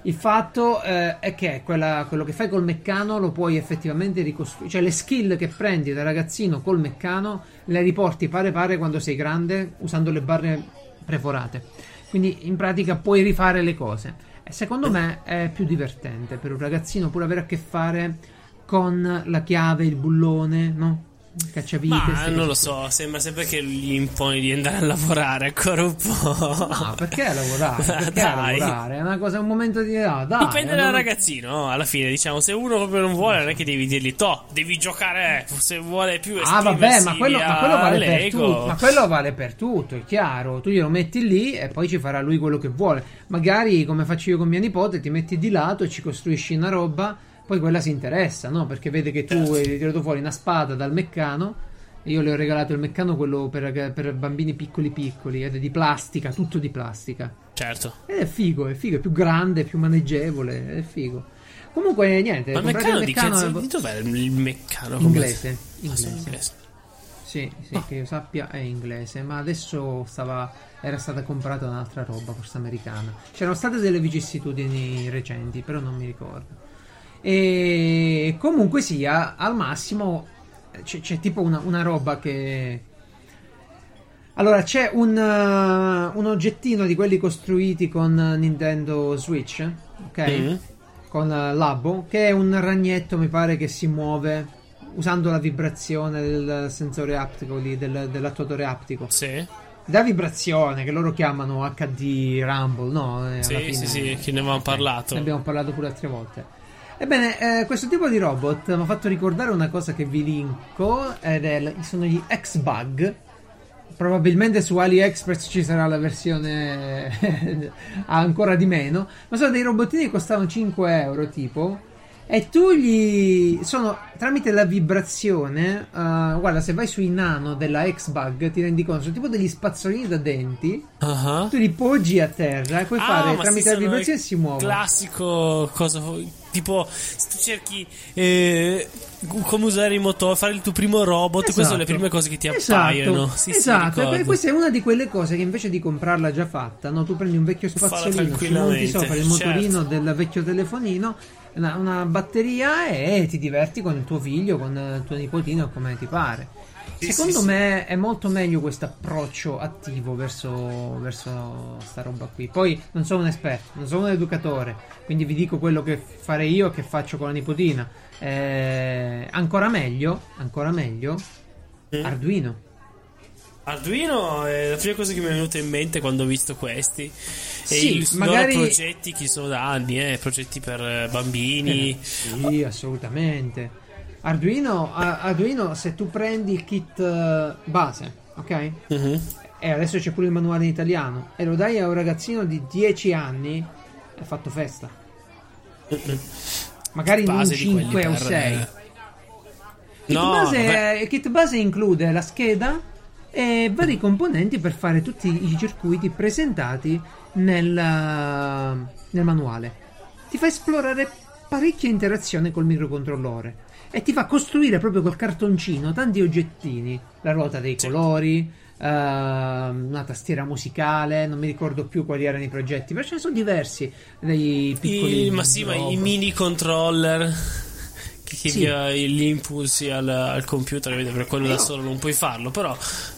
Il fatto eh, è che quella- quello che fai col meccano lo puoi effettivamente ricostruire, cioè le skill che prendi da ragazzino col meccano le riporti pare pare quando sei grande usando le barre preforate. Quindi in pratica puoi rifare le cose. E secondo me è più divertente per un ragazzino pure avere a che fare con la chiave, il bullone, no? Cacciavite. Ma non lo so, sembra sempre che gli imponi di andare a lavorare ancora un po'. No, perché lavorare? (laughs) Perché dai. lavorare? È una cosa, un momento di. Ah, dai, Dipende dal ragazzino, no? alla fine, diciamo, se uno proprio non vuole, non è che devi dirgli, to, devi giocare, se vuole più Ah, vabbè, ma quello, ma quello vale per tutto. Ma quello vale per tutto, è chiaro. Tu glielo metti lì e poi ci farà lui quello che vuole. Magari, come faccio io con mia nipote, ti metti di lato e ci costruisci una roba. Poi quella si interessa, no? Perché vede che tu Certo. hai tirato fuori una spada dal meccano. E io le ho regalato il meccano quello per, per bambini piccoli piccoli. Ed è di plastica, tutto di plastica. Certo. Ed è figo, è figo, è più grande, più maneggevole, è figo. Comunque, niente. Ma il meccano, il meccano di, che, di dov'è il meccano? Inglese. Inglese. Ah, inglese. Sì, sì, oh. che io sappia è inglese, ma adesso stava, era stata comprata un'altra roba, forse americana. C'erano state delle vicissitudini recenti, però non mi ricordo. E comunque sia, al massimo c'è, c'è tipo una, una, roba che... Allora, c'è un, uh, un, oggettino di quelli costruiti con Nintendo Switch, ok? Mm-hmm. Con uh, Labo, che è un ragnetto, mi pare, che si muove usando la vibrazione del sensore aptico lì, del, dell'attuatore aptico. Sì. La vibrazione che loro chiamano HD Rumble, no? Eh, sì, fine, sì, sì, che ne avevamo parlato. Ne abbiamo parlato pure altre volte. Ebbene, eh, questo tipo di robot mi ha fatto ricordare una cosa che vi linko, ed è, sono gli X-Bug. Probabilmente su AliExpress ci sarà la versione (laughs) ancora di meno, ma sono dei robottini che costavano 5 euro tipo e tu gli sono tramite la vibrazione. Uh, guarda, se vai sui nano della X-Bug ti rendi conto, sono tipo degli spazzolini da denti. Uh-huh. Tu li poggi a terra e puoi ah, fare tramite la vibrazione si muovono. Classico cosa tipo se tu cerchi eh, come usare il motore, fare il tuo primo robot, esatto. queste sono le prime cose che ti esatto. appaiono. Sì, esatto, sì, questa è una di quelle cose che invece di comprarla già fatta, no? tu prendi un vecchio spazzolino, ci monti sopra il motorino certo. del vecchio telefonino una, una, batteria e ti diverti con il tuo figlio, con il tuo nipotino, come ti pare. Sì, Secondo sì, me sì. è molto meglio questo approccio attivo verso, verso sta roba qui. Poi non sono un esperto, non sono un educatore, quindi vi dico quello che farei io, che faccio con la nipotina. Eh, ancora meglio, ancora meglio. Arduino. Arduino è la prima cosa che mi è venuta in mente quando ho visto questi. Sì, e i magari... loro progetti che sono da anni, eh, progetti per eh, bambini. Eh, sì, assolutamente. Arduino, Arduino, se tu prendi il kit eh, base, ok? Uh-huh. E adesso c'è pure il manuale in italiano, e lo dai a un ragazzino di 10 anni, è fatto festa. Uh-huh. Magari non 5 o 6. Eh. Il, no, base, il kit base include la scheda e vari componenti per fare tutti i circuiti presentati nel, nel manuale. Ti fa esplorare parecchia interazione col microcontrollore e ti fa costruire proprio col cartoncino tanti oggettini, la ruota dei colori, uh, una tastiera musicale, non mi ricordo più quali erano i progetti, però ce ne sono diversi dei piccoli I, ma sì, ma i mini controller che sì. gli impulsi al, al computer, per quello da solo non puoi farlo, però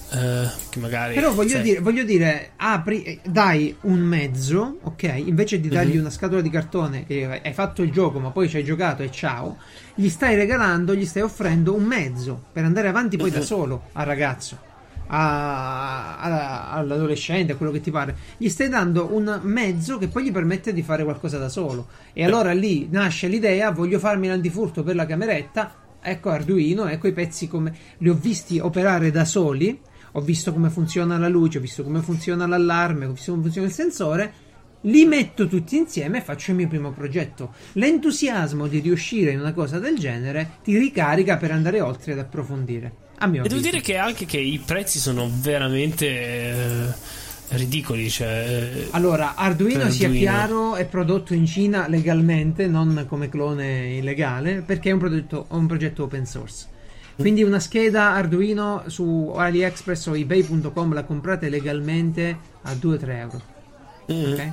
Uh, che magari però voglio, cioè... dire, voglio dire apri eh, dai un mezzo ok invece di dargli mm-hmm. una scatola di cartone che hai fatto il gioco ma poi ci hai giocato e ciao gli stai regalando gli stai offrendo un mezzo per andare avanti poi mm-hmm. da solo al ragazzo a, a, all'adolescente, a quello che ti pare, gli stai dando un mezzo che poi gli permette di fare qualcosa da solo. E allora lì nasce l'idea: voglio farmi l'antifurto per la cameretta. Ecco Arduino, ecco i pezzi come li ho visti operare da soli ho visto come funziona la luce, ho visto come funziona l'allarme, ho visto come funziona il sensore, li metto tutti insieme e faccio il mio primo progetto. L'entusiasmo di riuscire in una cosa del genere ti ricarica per andare oltre ed approfondire. A mio e devo dire che anche che i prezzi sono veramente eh, ridicoli. Cioè, eh, allora, Arduino, Arduino, sia chiaro, è prodotto in Cina legalmente, non come clone illegale, perché è un, prodotto, un progetto open source. Quindi una scheda Arduino su AliExpress o eBay.com la comprate legalmente a 2-3 euro. Mm-hmm. Ok?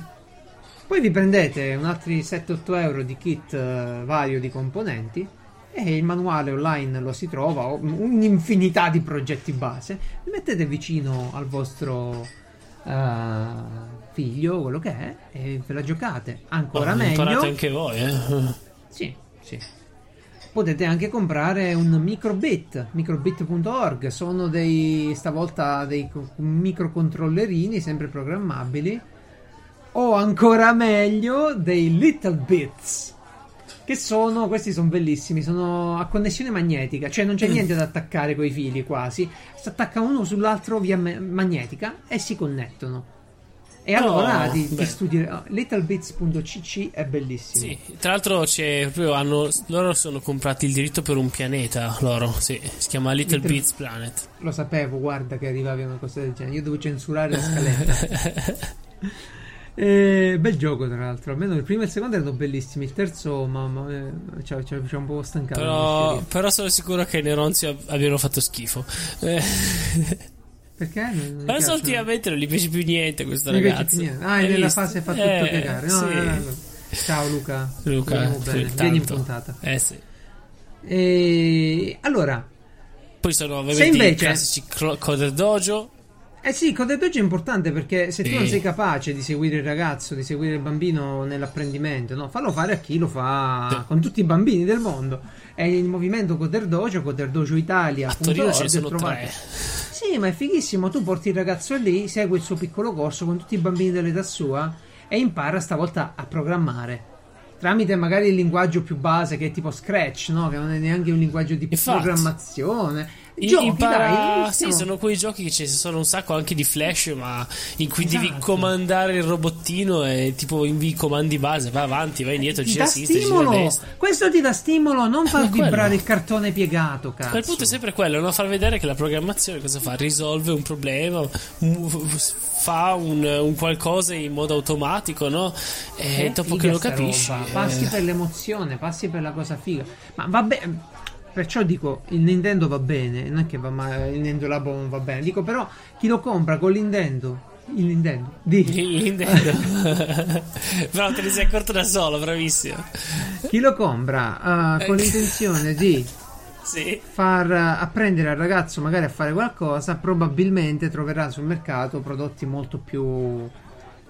Poi vi prendete un altri 7-8 euro di kit uh, vario di componenti e il manuale online lo si trova, un'infinità di progetti base. Li mettete vicino al vostro uh, figlio, quello che è, e ve la giocate. Ancora oh, meglio. Imparate anche voi, eh? Sì, sì potete anche comprare un microbit, microbit.org, sono dei stavolta dei microcontrollerini sempre programmabili o ancora meglio dei little bits che sono, questi sono bellissimi, sono a connessione magnetica, cioè non c'è mm. niente da attaccare con i fili quasi, si attacca uno sull'altro via magnetica e si connettono. E allora oh, ti, ti studi oh, littlebits.cc è bellissimo. Sì, tra l'altro c'è proprio hanno, loro sono comprati il diritto per un pianeta, loro, sì, si chiama Little, Little Bits Planet. Lo sapevo, guarda che arrivavi una cosa del genere. Io devo censurare la scaletta. (laughs) Eh, bel gioco, tra l'altro. Almeno il primo e il secondo erano bellissimi. Il terzo, mamma, eh, ci cioè, un po' stancato. Però, però, sono sicuro che i Neronzi abbiano fatto schifo. Eh. Perché? Ma ultimamente non gli piace più niente questo non ragazzo. Niente. Ah, è nella fase fa tutto eh, cagare. No, sì. no, no, Ciao Luca. Luca, bene. Vieni in puntata. Eh sì. E allora. Poi sono ovviamente invece... i classici Coder Dojo eh sì, Code Dojo è importante perché se sì. tu non sei capace di seguire il ragazzo, di seguire il bambino nell'apprendimento, no? fallo fare a chi lo fa sì. con tutti i bambini del mondo. È il movimento Coder Dojo, Coder Dojo Italia. A Torino ce ne sono tre. Sì, ma è fighissimo. Tu porti il ragazzo lì, segui il suo piccolo corso con tutti i bambini dell'età sua e impara stavolta a programmare tramite magari il linguaggio più base che è tipo Scratch, no? che non è neanche un linguaggio di Infatti, programmazione. Giochi, impara... dai, sì, sono quei giochi che ci sono un sacco anche di flash, ma in cui esatto. devi comandare il robottino e tipo invii comandi base, vai avanti, vai indietro, gira a sinistra, gira a destra. Questo ti dà stimolo, non far vibrare il cartone piegato, cazzo. Quel punto è sempre quello, no? far vedere che la programmazione cosa fa? Risolve un problema, fa un, un qualcosa in modo automatico, no? E dopo che lo capisci, roba. passi eh... per l'emozione, passi per la cosa figa. Ma vabbè Perciò dico, il Nintendo va bene, non è che va male, il Nintendo Labo non va bene. Dico però, chi lo compra con l'Nintendo il Nintendo. Di. Il Nintendo. (laughs) Però te ne sei accorto da solo, bravissimo. Chi lo compra uh, con l'intenzione di (laughs) sì. far uh, apprendere al ragazzo magari a fare qualcosa, probabilmente troverà sul mercato prodotti molto più,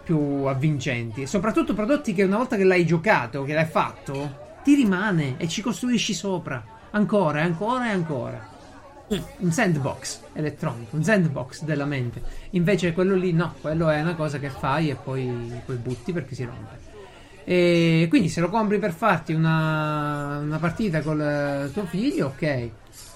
più avvincenti. Soprattutto prodotti che una volta che l'hai giocato, che l'hai fatto, ti rimane e ci costruisci sopra ancora e ancora e ancora. Un sandbox elettronico, un sandbox della mente. Invece quello lì no, quello è una cosa che fai e poi, poi butti perché si rompe. E quindi se lo compri per farti una, una partita col tuo figlio, ok,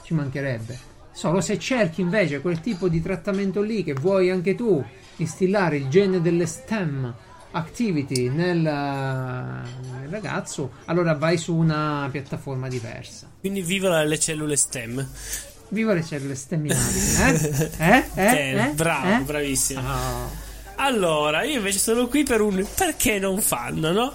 ci mancherebbe. Solo se cerchi invece quel tipo di trattamento lì che vuoi anche tu instillare il gene delle STEM activity nel, nel, ragazzo, allora vai su una piattaforma diversa. Quindi viva le cellule STEM. Viva le cellule steminali. (laughs) Eh? Eh? Eh? eh? Bravo, eh? bravissimo. Oh. Allora, io invece sono qui per un perché non fanno, no?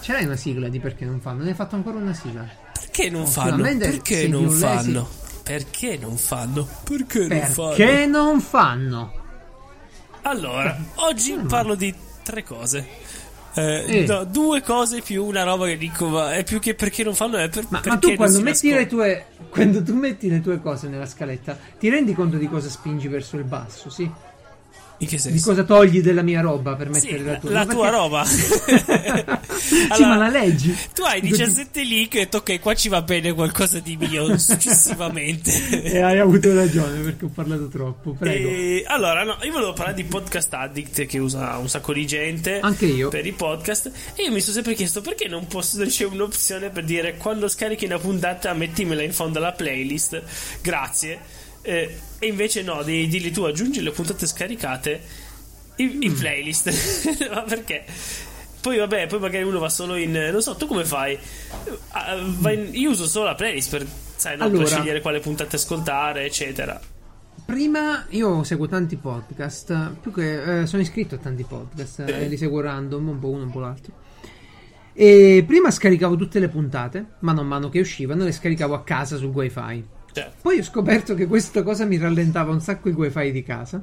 Ce l'hai una sigla di perché non fanno? Ne hai fatto ancora una sigla? Perché non fanno? Perché non fanno? Perché non fanno? Perché non fanno? Perché non fanno? Allora, oggi parlo di tre cose. Eh, eh. No, due cose più una roba che dico, ma è più che perché non fanno, è per, ma, ma tu quando metti, le tue, quando tu metti le tue cose nella scaletta, ti rendi conto di cosa spingi verso il basso, sì? In che senso? Di cosa togli della mia roba per mettere sì, la tua? La tua roba. allora, (laughs) (laughs) sì, ma la leggi. Tu hai 17 link e ok, qua ci va bene qualcosa di mio (laughs) successivamente. e hai avuto ragione perché ho parlato troppo. Prego. E, allora, no, io volevo parlare di Podcast Addict che usa un sacco di gente. Anche io. Per i podcast. E io mi sono sempre chiesto perché non posso, c'è un'opzione per dire quando scarichi una puntata mettimela in fondo alla playlist. Grazie. Eh, e invece no, devi dirgli tu aggiungi le puntate scaricate in, in playlist. (laughs) Ma perché? Poi vabbè, poi magari uno va solo in... Non so, tu come fai? Uh, in, io uso solo la playlist per, sai, no, allora, per scegliere quale puntate ascoltare, eccetera. Prima io seguo tanti podcast, più che eh, sono iscritto a tanti podcast, eh. eh li seguo random, un po' uno, un po' l'altro. E prima scaricavo tutte le puntate, mano a mano che uscivano, le scaricavo a casa sul wifi. Certo. Poi ho scoperto che questa cosa mi rallentava un sacco il wifi di casa.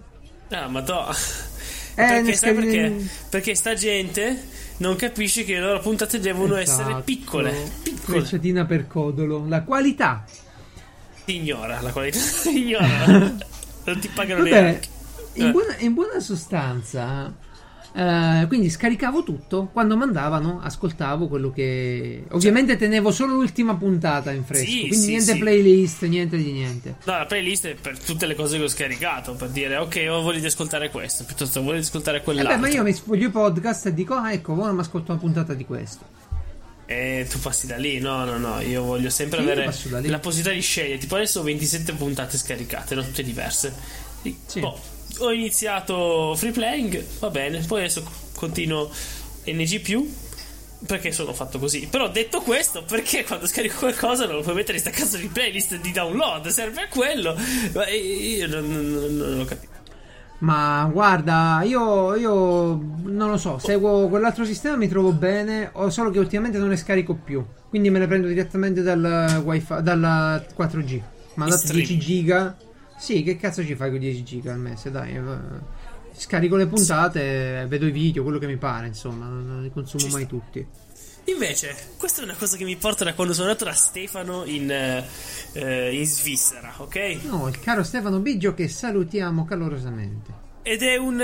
Ah, ma to. (laughs) Eh, perché, sai perché? Perché sta gente non capisce che le loro puntate devono esatto. essere piccole. piccole. Frecciatina per codolo. La qualità. Ignora la qualità. (laughs) Ignora. (laughs) non ti pagano Vabbè, neanche. In buona, in buona sostanza, Uh, quindi scaricavo tutto, quando mandavano ascoltavo quello che... Ovviamente tenevo solo l'ultima puntata in fresco, sì, quindi sì, niente sì. playlist, niente di niente. No, la playlist è per tutte le cose che ho scaricato, per dire ok, ho voglia di ascoltare questo, piuttosto voglio di ascoltare quell'altro. Eh beh, ma io mi sfoglio i podcast e dico, ah ecco, ora mi ascolto una puntata di questo. E tu passi da lì, no, no, no, io voglio sempre avere la possibilità di scegliere, tipo adesso ho 27 puntate scaricate, no? tutte diverse. Sì. Boh ho iniziato free playing, va bene, poi adesso continuo NG perché sono fatto così. Però detto questo, perché quando scarico qualcosa non lo puoi mettere in sta cazzo di playlist di download? Serve a quello. Ma io non, non, non, ho capito. Ma guarda, io, io non lo so, seguo quell'altro sistema, mi trovo bene, ho solo che ultimamente non ne scarico più. Quindi me le prendo direttamente dal wifi, dalla 4G. Ma dato 10 giga. Sì, che cazzo ci fai con 10 giga al mese? Dai, scarico le puntate, vedo i video, quello che mi pare, insomma, non li consumo ci mai sta. tutti. Invece, questa è una cosa che mi porta da quando sono andato da Stefano in, eh, in Svizzera, ok? No, il caro Stefano Biggio che salutiamo calorosamente. Ed è un.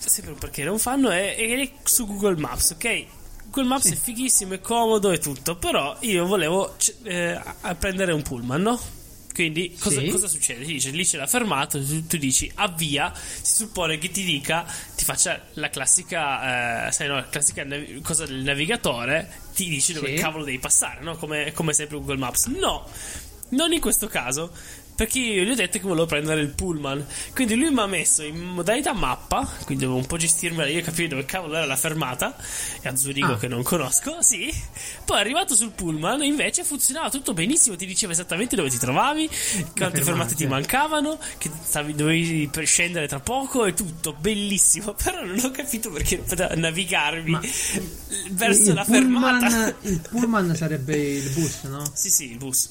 Sempre perché non fanno, è, è su Google Maps, ok? Google Maps sì. è fighissimo, è comodo e tutto, però io volevo eh, prendere un pullman, no? Quindi cosa, sì. cosa succede? Ti dice lì c'è la fermata, tu, tu, dici avvia, si suppone che ti dica, ti faccia la classica, eh, sai no, la classica nav- cosa del navigatore, ti dice dove sì. cavolo devi passare, no? Come, come sempre Google Maps. No, non in questo caso. Perché io gli ho detto che volevo prendere il pullman. Quindi lui mi ha messo in modalità mappa. Quindi dovevo un po' gestirmela io capire dove cavolo era la fermata. E a Zurigo ah. che non conosco, sì. Poi arrivato sul pullman, invece funzionava tutto benissimo. Ti diceva esattamente dove ti trovavi, quante fermate ti mancavano, che stavi, dovevi scendere tra poco e tutto. Bellissimo. (laughs) Però non ho capito perché non poteva navigarmi Ma verso il la pullman, fermata. Il pullman sarebbe il bus, no? Sì, sì, il bus.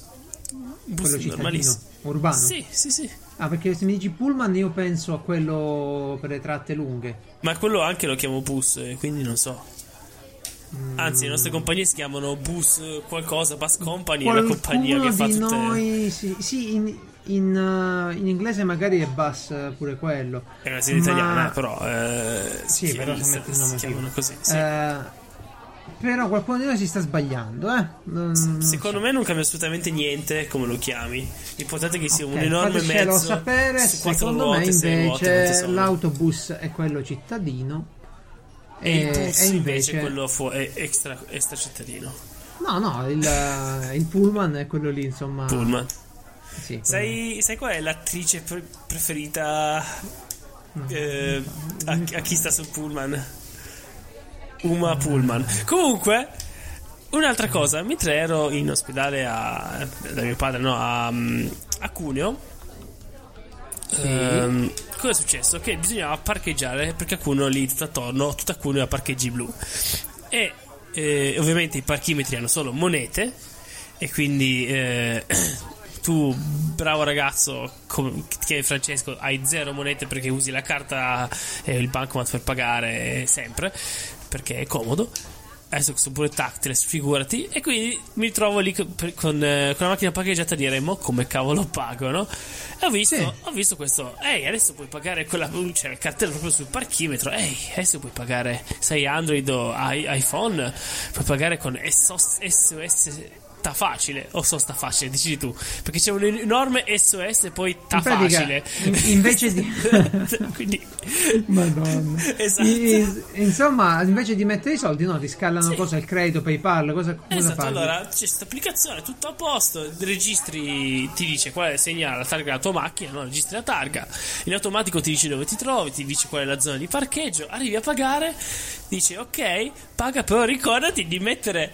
Bus Quello normalissimo urbano? Sì, sì, sì. Ah, perché se mi dici pullman io penso a quello per le tratte lunghe. Ma quello anche lo chiamo bus, eh, quindi non so. Mm. Anzi, le nostre compagnie si chiamano bus qualcosa, Bus Company è la compagnia che fa tutte... noi, sì, sì in, in, uh, in, inglese magari è bus pure quello. È una serie ma... italiana, però... Eh, sì, però si, si, si chiamano così, sì. Eh, però qualcuno di noi si sta sbagliando, eh? Non, Secondo so. me non cambia assolutamente niente come lo chiami. L'importante è che sia okay, un enorme mezzo. sapere. Secondo me invece ruote, l'autobus è quello cittadino. E, il bus e invece è quello fu- è extra, extra cittadino. No, no, il, il, pullman è quello lì, insomma. Pullman. Sì, sai, sai, qual è l'attrice pre- preferita no. eh, a, a chi sta sul pullman? Uma Pullman. Comunque, un'altra cosa, mentre ero in ospedale a, da mio padre, no, a, a Cuneo, sì. ehm, cosa è successo? Che bisognava parcheggiare perché a Cuneo lì tutto attorno, tutto a Cuneo a parcheggi blu. E eh, ovviamente i parchimetri hanno solo monete e quindi eh, (clears throat) tu, bravo ragazzo, come, che è Francesco, hai zero monete perché usi la carta e il bancomat per pagare sempre perché è comodo. Adesso sono pure tattile, figurati. E quindi mi trovo lì con, con, eh, con la macchina parcheggiata a dire: Mo come cavolo pago, no? E ho visto, sì. ho visto questo. Ehi, adesso puoi pagare quella. C'è (laughs) cioè, il cartello proprio sul parchimetro. Ehi, adesso puoi pagare. Sei Android o iPhone. Puoi pagare con SOS, SOS ta facile o sosta facile, decidi tu. Perché c'è un enorme SOS e poi ta in pratica, facile. In, invece di. (laughs) Quindi. Madonna. Esatto. I, insomma, invece di mettere i soldi, no, ti scalano sì. cosa il credito, PayPal, cosa, cosa Esatto, fai? allora c'è questa applicazione, tutto a posto. Registri, ti dice qual è segnale la targa della tua macchina, no? Registri la targa. In automatico ti dice dove ti trovi, ti dice qual è la zona di parcheggio. Arrivi a pagare, dice ok, paga, però ricordati di mettere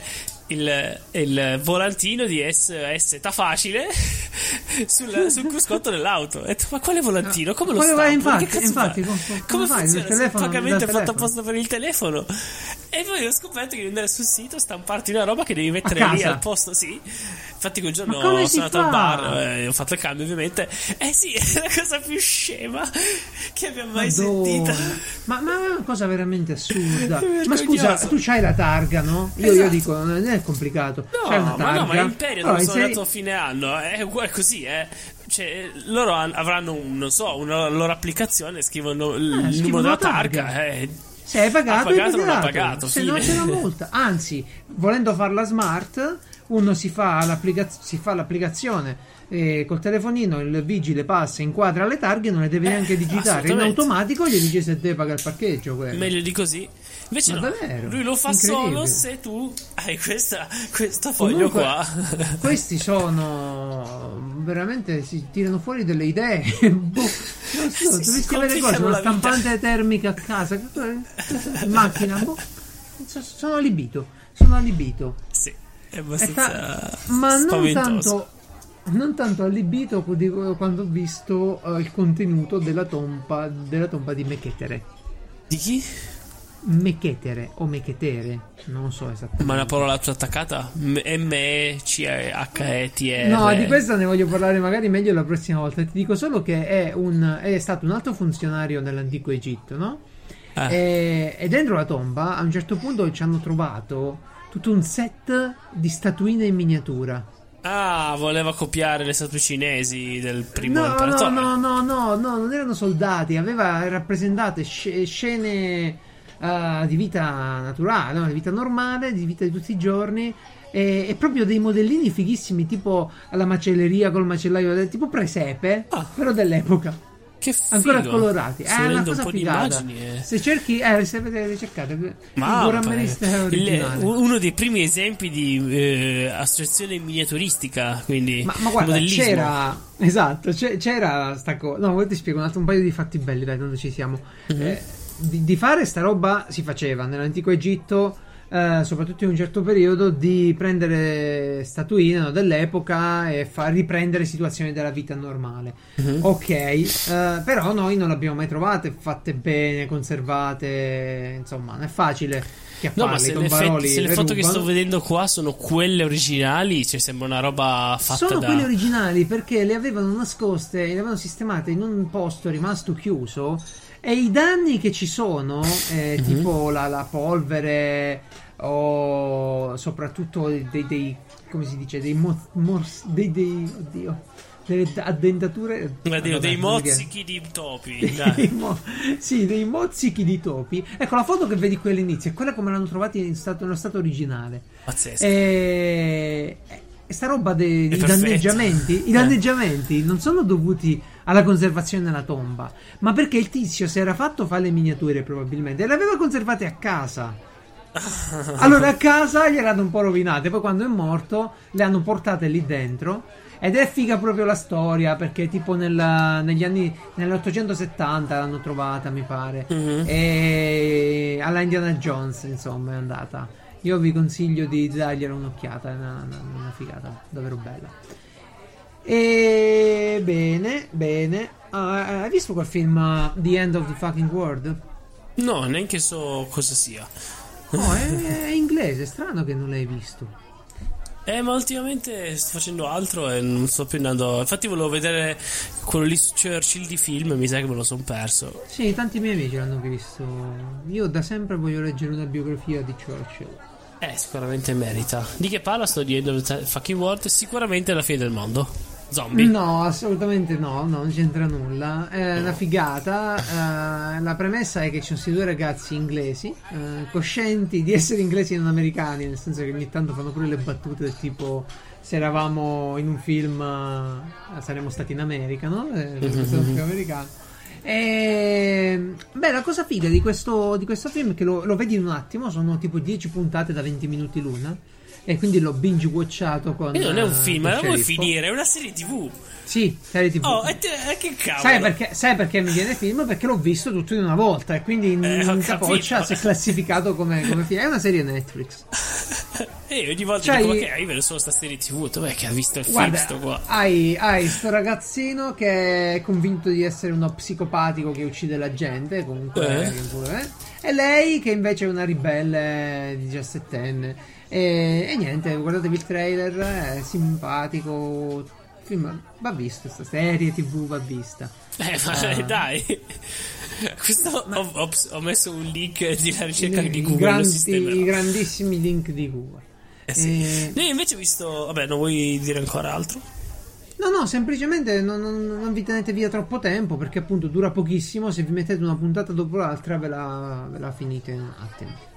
il, il, volantino di SOS ta facile (laughs) sul, sul cruscotto dell'auto. Detto, ma quale volantino? Come lo stampo? Infatti, infatti, come, come, come funziona? Il, il pagamento è fatto apposta per il telefono. E poi ho scoperto che devi andare sul sito, stamparti una roba che devi mettere lì al posto, sì. Infatti quel giorno sono andato al bar e eh, ho fatto il cambio ovviamente. Eh sì, (laughs) è la cosa più scema che abbia mai sentito. Ma, ma, è una cosa veramente assurda. (laughs) ma scusa, tu c'hai la targa, no? Io, esatto. io dico, non è complicato. No, c'hai una targa. ma no, ma in Imperio allora, sono sei... andato a fine anno, è uguale così, eh. Cioè, loro avranno un, non so, una loro applicazione, scrivono il ah, numero della targa, targa. Eh se hai pagato, ha pagato, hai non ha pagato. Se no c'è la (laughs) multa. Anzi, volendo farla smart, uno si fa, si fa l'applicazione e col telefonino il vigile passa, inquadra le targhe, non le deve eh, neanche digitare. In automatico gli dice se deve pagare il parcheggio. Quello. Meglio di così. Invece Ma no, davvero? lui lo fa solo se tu hai questa, questo foglio Comunque, qua. questi sono veramente si tirano fuori delle idee. (laughs) boh, non so, sì, dovresti avere cosa, una stampante vita. termica a casa, in macchina. Boh, sono allibito, sono allibito. Sì, è abbastanza ta- ma non tanto non tanto allibito quando ho visto uh, il contenuto della tomba, della tomba di Mechetere. Di chi? Mechetere o Mechetere, non so esattamente. Ma una parola più attaccata? M-E-C-H-E-T-R. No, di questa ne voglio parlare magari meglio la prossima volta. Ti dico solo che è, un, è stato un alto funzionario nell'antico Egitto, no? Eh. E, e dentro la tomba a un certo punto ci hanno trovato tutto un set di statuine in miniatura. Ah, voleva copiare le statue cinesi del primo no. No, no, no, no, no, non erano soldati, aveva rappresentate scene uh, di vita naturale, no? di vita normale, di vita di tutti i giorni. E, e, proprio dei modellini fighissimi, tipo alla macelleria col macellaio, tipo presepe, ah. però dell'epoca. Che figo. Ancora colorati. Sto è una cosa un figata. Eh. Se cerchi, eh, se avete cercate, Ma (laughs) uno dei primi esempi di eh, associazione miniaturistica. Quindi, ma, ma guarda, c'era esatto, c'era sta cosa. No, ti spiego un, altro, un paio di fatti belli, dai, quando ci siamo. Mm-hmm. Eh, di, di, fare sta roba si faceva nell'antico Egitto. Uh, soprattutto in un certo periodo, di prendere statuine no, dell'epoca e far riprendere situazioni della vita normale. Uh-huh. Ok, uh, però noi non le abbiamo mai trovate fatte bene, conservate, insomma, non è facile. No, ma se, le, se le foto che sto vedendo qua sono quelle originali, cioè sembra una roba fatta sono da... quelle originali perché le avevano nascoste, le avevano sistemate in un posto rimasto chiuso e i danni che ci sono, eh, mm-hmm. tipo la, la, polvere o soprattutto dei, dei, come si dice, dei, mo, mors, dei, dei oddio, delle addentature Oddio, dei mozzichi di topi dei (laughs) mo- sì dei mozzichi di topi. Ecco la foto che vedi qui all'inizio è quella come l'hanno trovata in stato, nello stato originale. Pazzesco. E, e sta roba dei danneggiamenti i danneggiamenti non sono dovuti alla conservazione della tomba, ma perché il tizio si era fatto fare le miniature probabilmente e le aveva conservate a casa. (laughs) Allora a casa gli erano un po' rovinate, poi quando è morto le hanno portate lì dentro. Ed è figa proprio la storia perché tipo nel, negli anni nell'870 l'hanno trovata, mi pare. Mm-hmm. E alla Indiana Jones, insomma, è andata. Io vi consiglio di dargliela un'occhiata, è una, una, una figata davvero bella. E bene, bene. Uh, hai visto quel film uh, The End of the Fucking World? No, neanche so cosa sia. No, è, è inglese, è strano che non l'hai visto. Eh, ma ultimamente sto facendo altro e non sto più andando. Infatti, volevo vedere quello lì su Churchill di film, mi sa che me lo sono perso. Sì, tanti miei amici l'hanno visto. Io da sempre voglio leggere una biografia di Churchill. Eh, sicuramente merita. Di che parla sto di End of the Fucking World? Sicuramente la fine del mondo. Zombie? No, assolutamente no, no non c'entra nulla. È una figata. Uh, la premessa è che ci sono questi due ragazzi inglesi, uh, coscienti di essere inglesi e non americani, nel senso che ogni tanto fanno pure le battute del tipo se eravamo in un film uh, saremmo stati in America, no? Eh, mm-hmm. un film americano. E, beh, la cosa figa di questo, di questo film è che lo, lo vedi in un attimo, sono tipo 10 puntate da 20 minuti l'una e quindi l'ho binge watchato con e non è un film, ma vuoi finire, è una serie TV. Sì, serie TV. Oh, e te, che cavolo. Sai perché, sai perché mi viene film? Perché l'ho visto tutto in una volta e quindi in, eh, in capoccia si è classificato come, come film. È una serie Netflix. (laughs) e ogni volta cioè, dico, ma che hai vedo solo sta serie TV? Dov'è che ha visto il guarda, film sto qua? Hai, hai sto ragazzino che è convinto di essere uno psicopatico che uccide la gente, comunque, eh. eh. e lei che invece è una ribelle 17enne e, e, niente, guardatevi il trailer, è simpatico. Film, va visto, questa serie tv va vista. Eh, ma uh, dai. Questo ma, ho, ho, ho, messo un link di la ricerca di Google. Grandi, I grandissimi link di Google. Eh sì. e... Noi invece ho visto. Vabbè, non vuoi dire ancora altro? No, no, semplicemente non, non, non, vi tenete via troppo tempo perché appunto dura pochissimo. Se vi mettete una puntata dopo l'altra, ve la, ve la finite in un attimo.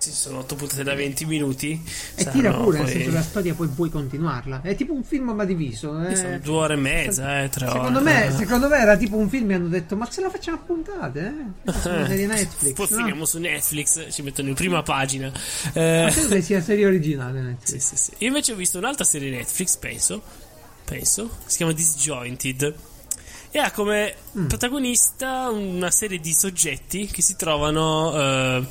Sì, sono 8 puntate da 20 minuti. E Saranno tira pure, poi... nel senso la storia poi puoi continuarla. È tipo un film ma diviso. Eh. Sono due ore e mezza, eh, tre secondo ore. Me, secondo me era tipo un film e hanno detto ma se la facciamo a puntate, eh? Una serie (laughs) Netflix. Poi no? finiamo su Netflix, ci mettono in prima pagina. Eh... Ma credo che sia serie originale Netflix. Sì, sì, sì. Io invece ho visto un'altra serie Netflix, penso, penso, si chiama Disjointed e ha come mm. protagonista una serie di soggetti che si trovano eh,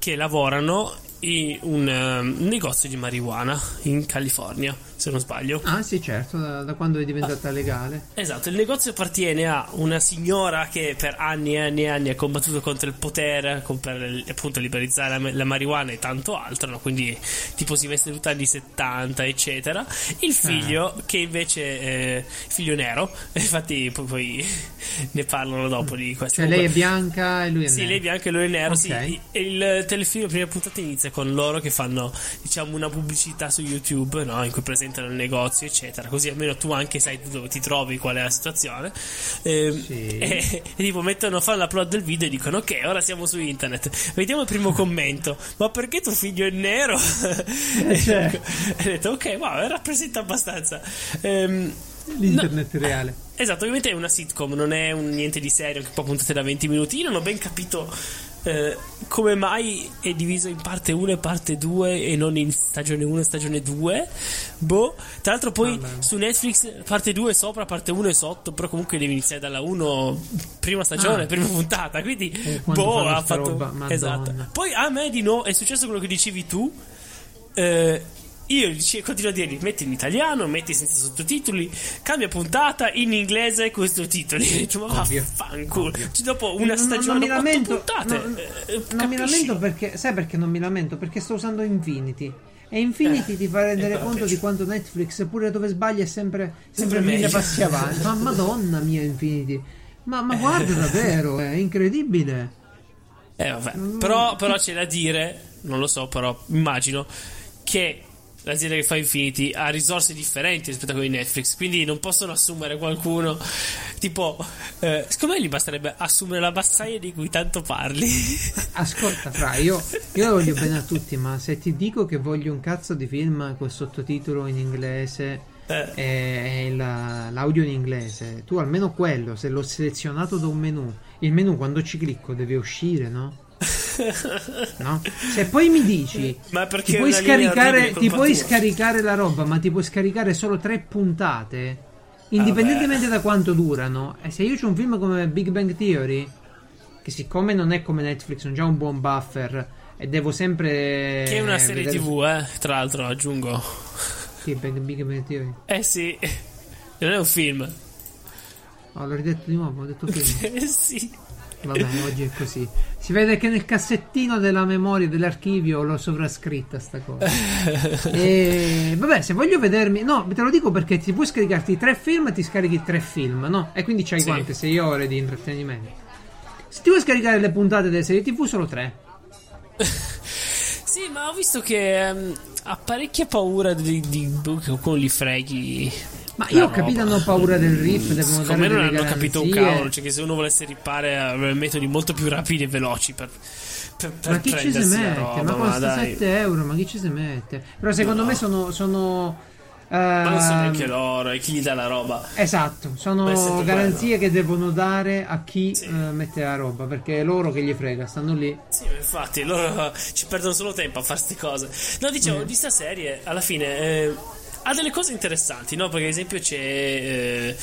che lavorano in un, um, negozio di marijuana in California. Se non sbaglio. Ah, sì, certo, da, da quando è diventata ah, legale. Esatto, il negozio appartiene a una signora che per anni e anni e anni ha combattuto contro il potere per appunto liberizzare la, la marijuana e tanto altro, no? quindi tipo si veste tutta anni 70, eccetera. Il figlio, ah. che invece è figlio nero, (laughs) infatti poi, poi (laughs) ne parlano dopo di questo. Cioè lei è bianca e lui è sì, nero. Sì, lei è bianca e lui è nero. Okay. Sì. il telefilm, prima puntata inizia con loro che fanno, diciamo, una pubblicità su YouTube, no? In cui presentano presentano il negozio, eccetera. Così almeno tu anche sai dove ti trovi, qual è la situazione. Eh, sì. (laughs) e, e, tipo mettono a fare l'upload del video e dicono: Ok, ora siamo su internet. Vediamo il primo commento. Ma perché tuo figlio è nero? Eh, (laughs) cioè. e ho detto: Ok, wow, rappresenta abbastanza. Ehm, L'internet no, reale. Esatto, ovviamente è una sitcom, non è un niente di serio, che poi puntate da 20 minuti. Io non ho ben capito eh, come mai è diviso in parte 1 e parte 2 e non in stagione 1 e stagione 2 boh. Tra l'altro poi ah, su Netflix parte 2 è sopra parte 1 è sotto però comunque devi iniziare dalla 1 prima stagione ah. prima puntata quindi eh, boh ha fatto esatto. Poi a me di nuovo è successo quello che dicevi tu eh, io continuo a dirgli metti in italiano, metti senza sottotitoli, cambia puntata in inglese con sottotitoli. (laughs) Ma vaffanculo. Cioè, dopo una stagione non, non mi lamento, puntate, non, eh, non mi lamento perché sai perché non mi lamento? Perché sto usando Infinity. E Infinity eh, ti fa rendere conto peggio. di quanto Netflix, pure dove sbaglia, è sempre, sempre mille passi avanti. Ma madonna mia, Infinity. Ma, ma guarda davvero, è incredibile. Eh, vabbè. Però, però c'è da dire, non lo so, però immagino che l'azienda che fa Infinity ha risorse differenti rispetto a quelle di Netflix, quindi non possono assumere qualcuno tipo, eh, secondo me gli basterebbe assumere la bassaglia di cui tanto parli. (laughs) Ascolta, Fra, io, io voglio bene a tutti, ma se ti dico che voglio un cazzo di film con sottotitolo in inglese eh. e la, l'audio in inglese, tu almeno quello, se l'ho selezionato da un menu, il menu quando ci clicco deve uscire, no? (laughs) no? Se poi mi dici ma perché ti puoi, scaricare, ti puoi scaricare la roba, ma ti puoi scaricare solo tre puntate, indipendentemente Vabbè. da quanto durano. E se io ho un film come Big Bang Theory, che siccome non è come Netflix, non c'ha un buon buffer, e devo sempre. Che è una serie vedere... TV, eh? Tra l'altro, aggiungo. Sì, Big, Big Bang Theory. Eh sì, non è un film. Oh, l'ho ridetto di nuovo, ho detto film. (laughs) eh sì. Vabbè, oggi è così. Si vede che nel cassettino della memoria dell'archivio l'ho sovrascritta sta cosa. (laughs) e vabbè, se voglio vedermi, no, te lo dico perché ti puoi scaricarti tre film, ti scarichi tre film, no? E quindi c'hai sì. quante? Sei ore di intrattenimento. Se ti vuoi scaricare le puntate delle serie TV, solo tre. sì, ma ho visto che um, ha parecchia paura di, di, di qualcuno li freghi ma io ho capito hanno paura del riff, devono Secondo me non hanno capito un cavolo, cioè che se uno volesse ripare avrebbe metodi molto più rapidi e veloci per, per, per ma chi ci si mette? Roba, ma costa ma 7 euro, ma chi ci si mette? Però secondo no. me sono... sono Uh, ma non sono neanche loro, e chi gli dà la roba. Esatto, sono garanzie quello. che devono dare a chi sì. uh, mette la roba, perché è loro che gli frega, stanno lì. Sì, infatti, loro (laughs) ci perdono solo tempo a fare queste cose. No, dicevo, mm. di sta serie, alla fine... Eh, ha delle cose interessanti, no? Perché ad esempio c'è. Eh,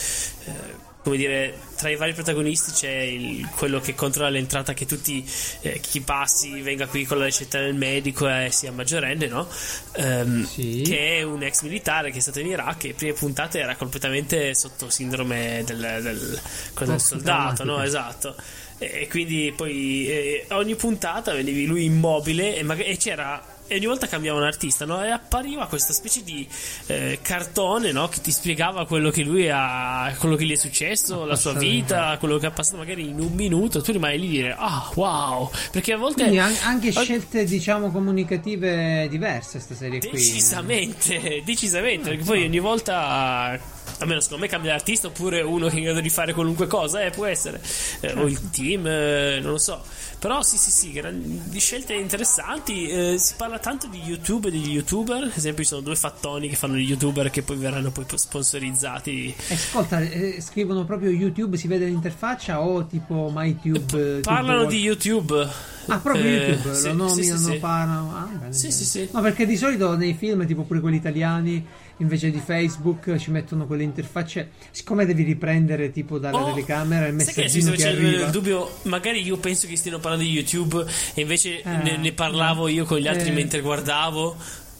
eh, come dire, tra i vari protagonisti c'è il, quello che controlla l'entrata che tutti eh, chi passi venga qui con la ricetta del medico e sia maggiorenne, no? Um, sì. Che è un ex militare che è stato in Iraq e prime puntate era completamente sotto sindrome del, del, del soldato, no? Esatto. E quindi poi eh, ogni puntata vedevi lui immobile e, mag- e c'era e ogni volta cambiava un artista no? e appariva questa specie di eh, cartone no? che ti spiegava quello che lui ha quello che gli è successo la sua vita quello che ha passato magari in un minuto. Tu rimani lì a dire ah wow. Perché a volte Quindi anche scelte diciamo comunicative diverse questa serie qui decisamente (laughs) decisamente. Perché poi ogni volta almeno secondo me cambia l'artista oppure uno che è in grado di fare qualunque cosa eh, può essere eh, o il team eh, non lo so però sì, sì, sì, di scelte interessanti. Eh, si parla tanto di YouTube e degli YouTuber. Ad esempio, ci sono due fattoni che fanno gli YouTuber che poi verranno poi sponsorizzati. Ascolta, eh, scrivono proprio YouTube, si vede l'interfaccia o tipo MyTube? Parlano di YouTube. Ah, proprio eh, YouTube, sì, lo nominano, sì, sì, parlano. Ah, sì, sì, sì. No, perché di solito nei film, tipo pure quelli italiani invece di Facebook ci mettono quelle interfacce. Siccome devi riprendere tipo dalla oh, telecamera il messaggino che, che arriva. il dubbio, magari io penso che stiano parlando di YouTube e invece eh, ne, ne, parlavo io con gli altri eh, mentre guardavo.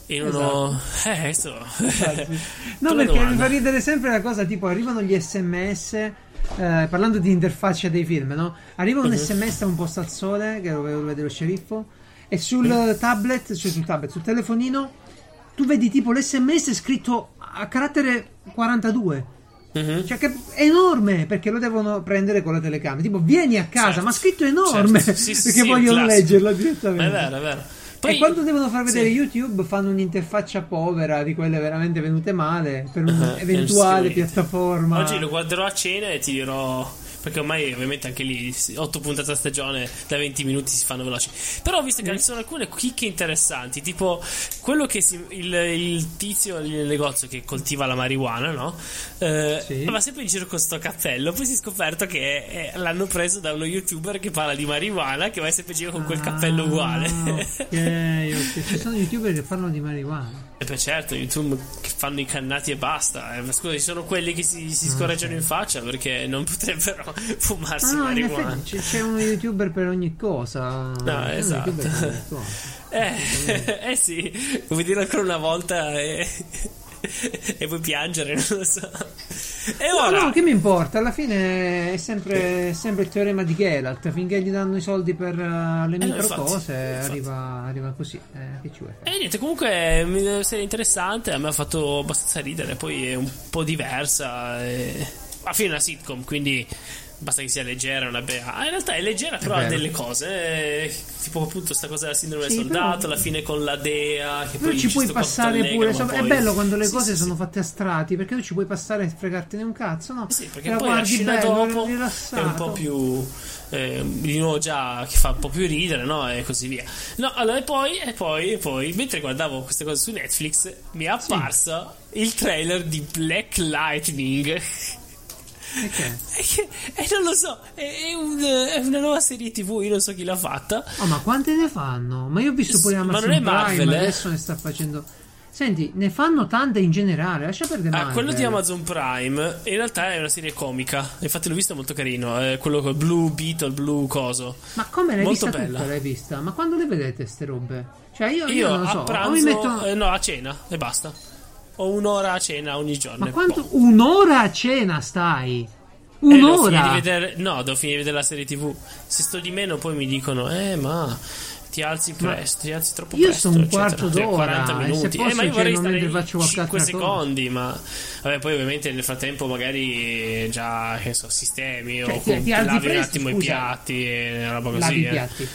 in uno... Esatto. (laughs) Eh, adesso... (laughs) no, perché domanda. mi fa ridere sempre la cosa, tipo arrivano gli sms... Eh, parlando di interfaccia dei film, no? Arriva un sms un posto al sole, che lo vede lo sceriffo, e sul tablet, cioè sul tablet, sul telefonino, tu vedi tipo l'sms scritto a carattere 42. Uh-huh. Cioè che è enorme perché lo devono prendere con la telecamera. Tipo, vieni a casa, certo. ma scritto enorme certo. sì, sì, (laughs) perché sì, vogliono leggerlo direttamente. È vero, è vero. Poi, e quando devono far vedere YouTube fanno un'interfaccia povera di quelle veramente venute male per (laughs) un'eventuale piattaforma. Oggi lo guarderò a cena e ti dirò perché ormai ovviamente anche lì 8 puntate a stagione da 20 minuti si fanno veloci. Però ho visto che mm. ci sono alcune chicche interessanti, tipo quello che si, il, il, tizio nel negozio che coltiva la marijuana, no? Eh, sì. Va sempre in giro con questo cappello, poi si è scoperto che è, è, l'hanno preso da uno youtuber che parla di marijuana, che va sempre in giro con quel cappello uguale. ok, ok. (laughs) Ci sono youtuber che parlano di marijuana. E beh certo, YouTube che fanno i cannati e basta. Eh, scusa, ci sono quelli che si, si scorreggiano in faccia perché non (laughs) potrebbero fumarsi no, marijuana. C'è, c'è uno youtuber per ogni cosa. No, esatto. (laughs) eh, eh sì, vuoi dire ancora una volta e, (laughs) e puoi piangere, non lo so. E ora... No, no, che mi importa? Alla fine è sempre, sempre il teorema di Geralt. Finché gli danno i soldi per uh, le eh, micro infatti, cose, infatti. Arriva, arriva, così. Eh, che ci vuoi fare? E niente, comunque è una serie interessante. A me ha fatto abbastanza ridere. Poi è un po' diversa. E... Alla fine è una sitcom, quindi basta che sia leggera, una bea. Ah, in realtà è leggera, però ha delle cose. Eh, tipo appunto sta cosa della sindrome sì, del soldato, alla fine con la dea. Che però poi ci puoi passare pure. Poi... È bello quando le sì, cose sì, sono fatte a strati, perché tu ci puoi passare e fregartene un cazzo, no? Sì, perché poi la scena bello, dopo è un po' più. Eh, di nuovo già che fa un po' più ridere, no? E così via. No, allora, e poi, e poi, e poi, mentre guardavo queste cose su Netflix, mi è apparso il trailer di Black Lightning. Perché? È che, eh, non lo so, è, è, un, è, una nuova serie TV, io non so chi l'ha fatta. Oh, ma quante ne fanno? Ma io ho visto pure Amazon ma non è Marvel, Prime, eh? adesso ne sta facendo... Senti, ne fanno tante in generale, lascia perdere Marvel. Ah, quello di Amazon Prime in realtà è una serie comica, infatti l'ho visto molto carino, è quello con Blue Beetle, Blue Coso. Ma come l'hai molto vista bella. tutta, l'hai vista? Ma quando le vedete ste robe? Cioè io, io, io non lo so, a pranzo, metto... eh, no, a cena e basta. Ho un'ora a cena ogni giorno. Ma quanto? Boh. Un'ora a cena stai? Un'ora? Eh, vedere, no, devo finire di vedere la serie TV. Se sto di meno, poi mi dicono, eh, ma ti alzi presto, ti alzi troppo io presto. Io sto un quarto d'ora, 40 minuti. Eh, ma io vorrei stare faccio 5 secondi, ma vabbè, poi ovviamente nel frattempo magari già che so, sistemi cioè, o ti, ti lavi presto, un attimo scusa. i piatti e roba così. Lavi i eh. piatti.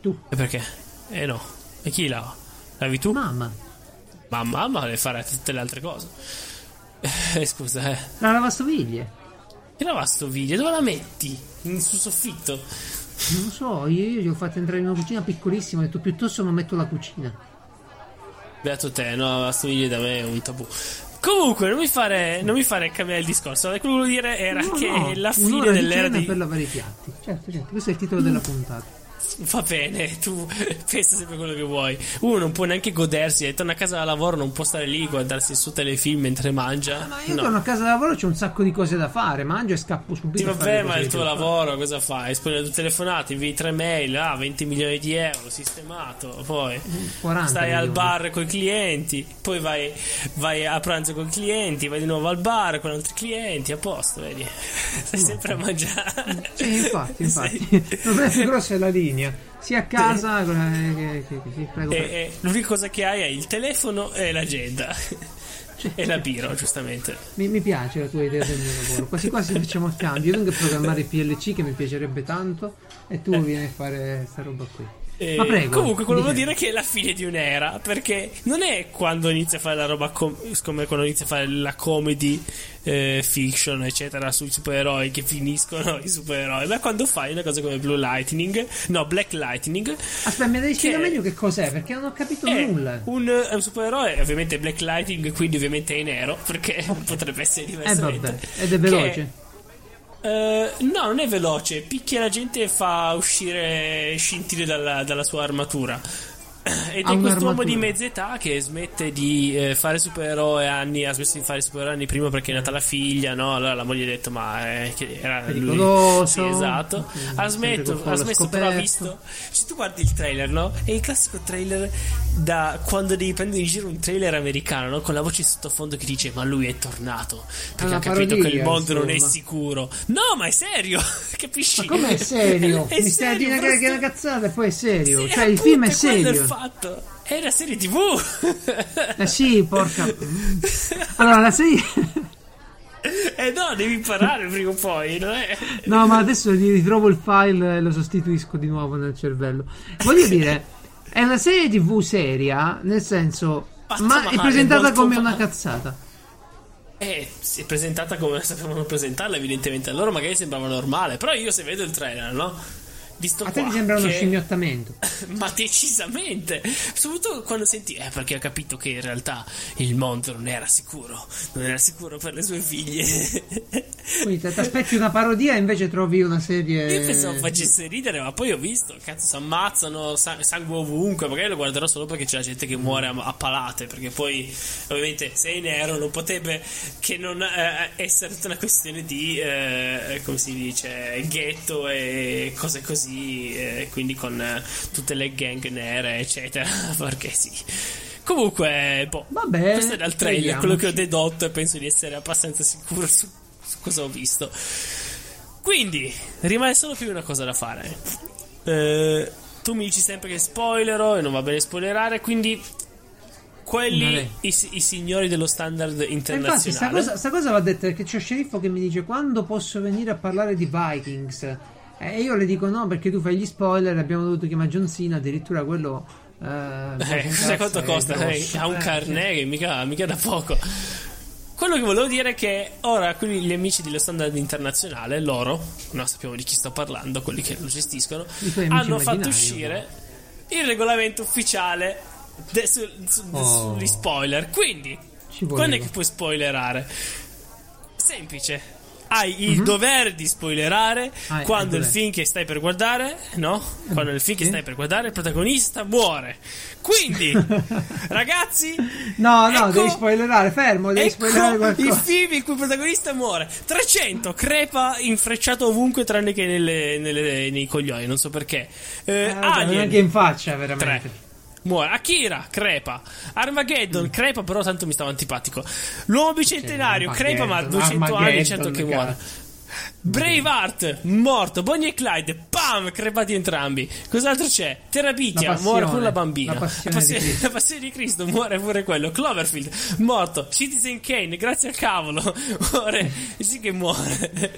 Tu. E perché? Eh no. E chi lava? Lavi tu? Mamma. Ma mamma deve fare tutte le altre cose. Eh, scusa, eh. La lavastoviglie. Che lavastoviglie? Dove la metti? In, sul soffitto? Non lo so, io, io gli ho fatto entrare in una cucina piccolissima. Ho detto piuttosto non metto la cucina. Beato te, no, la lavastoviglie da me è un tabù. Comunque, non mi fare, non mi fare cambiare il discorso. Quello che volevo dire era no, che no, la fine dell'era di. per lavare i piatti. Certo, certo, questo è il titolo mm. della puntata va bene, tu pensa sempre quello che vuoi. Uno non può neanche godersi, torna a casa da lavoro, non può stare lì guardarsi su telefilm mentre mangia. Ma io no. torno a casa da lavoro, c'è un sacco di cose da fare, mangio e scappo subito. Ti vabbè, ma il tuo lavoro cosa fai? Espondi le tue telefonate, invii tre mail, ah, 20 milioni di euro, sistemato, poi 40 stai milioni. al bar con i clienti, poi vai, vai, a pranzo con i clienti, vai di nuovo al bar con altri clienti, a posto, vedi? (laughs) Stai sempre a mangiare. Sì, infatti, (laughs) infatti. Il problema più grosso è la linea linea sia a casa che, che, che, prego, e, e, l'unica cosa che hai è il telefono e l'agenda. E la birra giustamente. Mi, mi, piace la tua idea del mio lavoro. Quasi quasi facciamo il cambio. Io vengo a programmare (laughs) PLC che mi piacerebbe tanto e tu eh. vieni a fare questa roba qui eh, Ma prego, comunque, quello vuol dire che è la fine di un'era. Perché non è quando inizia a fare la roba com- come quando inizia a fare la comedy eh, fiction, eccetera, sui supereroi che finiscono i supereroi. Ma quando fai una cosa come Blue Lightning, no, Black Lightning. Aspetta, mi devi spiegare meglio che cos'è, perché non ho capito nulla. Un, è un supereroe, ovviamente Black Lightning, quindi ovviamente è nero, perché okay. (laughs) potrebbe essere diversamente. Eh, vabbè, ed è veloce. Uh, no, non è veloce. Picchia la gente e fa uscire scintille dalla, dalla sua armatura. Ed è quest'uomo di mezza età che smette di eh, fare supereroe anni, ha smesso di fare supereroe anni prima perché è nata la figlia, no? Allora la moglie ha detto ma eh, che era lui. Sì, esatto. Ha smesso, ha smesso però ha visto. Se tu guardi il trailer, no? È il classico trailer da quando devi prendere in giro un trailer americano no? con la voce sottofondo che dice ma lui è tornato perché ha capito parodia, che il mondo insomma. non è sicuro no ma è serio (laughs) capisci ma com'è serio (laughs) è mi stai a dire che è una cazzata e poi è serio sì, cioè il film è serio fatto è una serie tv eh sì porca allora la serie (laughs) eh no, devi imparare prima o poi. Non è... No, ma adesso ritrovo il file e lo sostituisco di nuovo nel cervello. Voglio dire, è una serie TV seria, nel senso, Fatta ma è presentata come male. una cazzata. Eh, si è presentata come sapevano presentarla, evidentemente. A loro magari sembrava normale. Però io se vedo il trailer, no? Visto a te ti sembra uno scimmiottamento. (laughs) Ma decisamente. Soprattutto quando senti. Eh, perché ho capito che in realtà il mondo non era sicuro. Non era sicuro per le sue figlie. Quindi ti aspetti una parodia e invece trovi una serie. Io pensavo facesse ridere, ma poi ho visto. Cazzo, si ammazzano, sangue ovunque. Magari lo guarderò solo perché c'è la gente che muore a, a palate. Perché poi, ovviamente, sei nero, non potrebbe che non eh, essere una questione di. Eh, come si dice? Ghetto e cose così così, eh, quindi con eh, tutte le gang nere, eccetera. (laughs) Perché sì. Comunque, boh, Vabbè, questo è dal trailer, quello che ho dedotto e penso di essere abbastanza sicuro su, su cosa ho visto. Quindi, rimane solo più una cosa da fare. Eh, tu mi dici sempre che spoilerò e non va bene spoilerare, quindi quelli i, i, signori dello standard internazionale. Infatti, sta cosa, sta cosa va detta perché c'è sceriffo che mi dice quando posso venire a parlare di Vikings. E io le dico no perché tu fai gli spoiler. Abbiamo dovuto chiamare John Cena. Addirittura quello. Eh, eh (laughs) sai quanto costa? Eh, ha un carnet che mica, mica da poco. Quello che volevo dire è che ora quelli, gli amici dello standard internazionale, loro, non sappiamo di chi sto parlando, quelli che lo gestiscono, hanno fatto uscire no? il regolamento ufficiale de, su, su, oh. sugli spoiler. Quindi, quando è che puoi spoilerare? Semplice hai il mm-hmm. dovere di spoilerare ah, quando il film che stai per guardare, no? Quando il film che stai per guardare il protagonista muore. Quindi, (laughs) ragazzi, no, no, ecco, devi spoilerare, fermo, devi ecco spoilerare qualcosa. Il film in cui il protagonista muore. 300 crepa infrecciato ovunque tranne che nelle, nelle, nei coglioni, non so perché. Eh, eh, Alien, anche in faccia, veramente. 3 muore. Akira, crepa. Armageddon, mm. crepa, però tanto mi stava antipatico. L'uomo bicentenario, crepa, ma 200 anni, certo che muore. Braveheart, morto. Bonnie e Clyde, pam, crepati entrambi. Cos'altro c'è? Terabitia, muore pure la bambina. La passione, la, passione, (laughs) la passione, di Cristo, muore pure quello. Cloverfield, morto. Citizen Kane, grazie al cavolo, (laughs) muore. Sì che muore.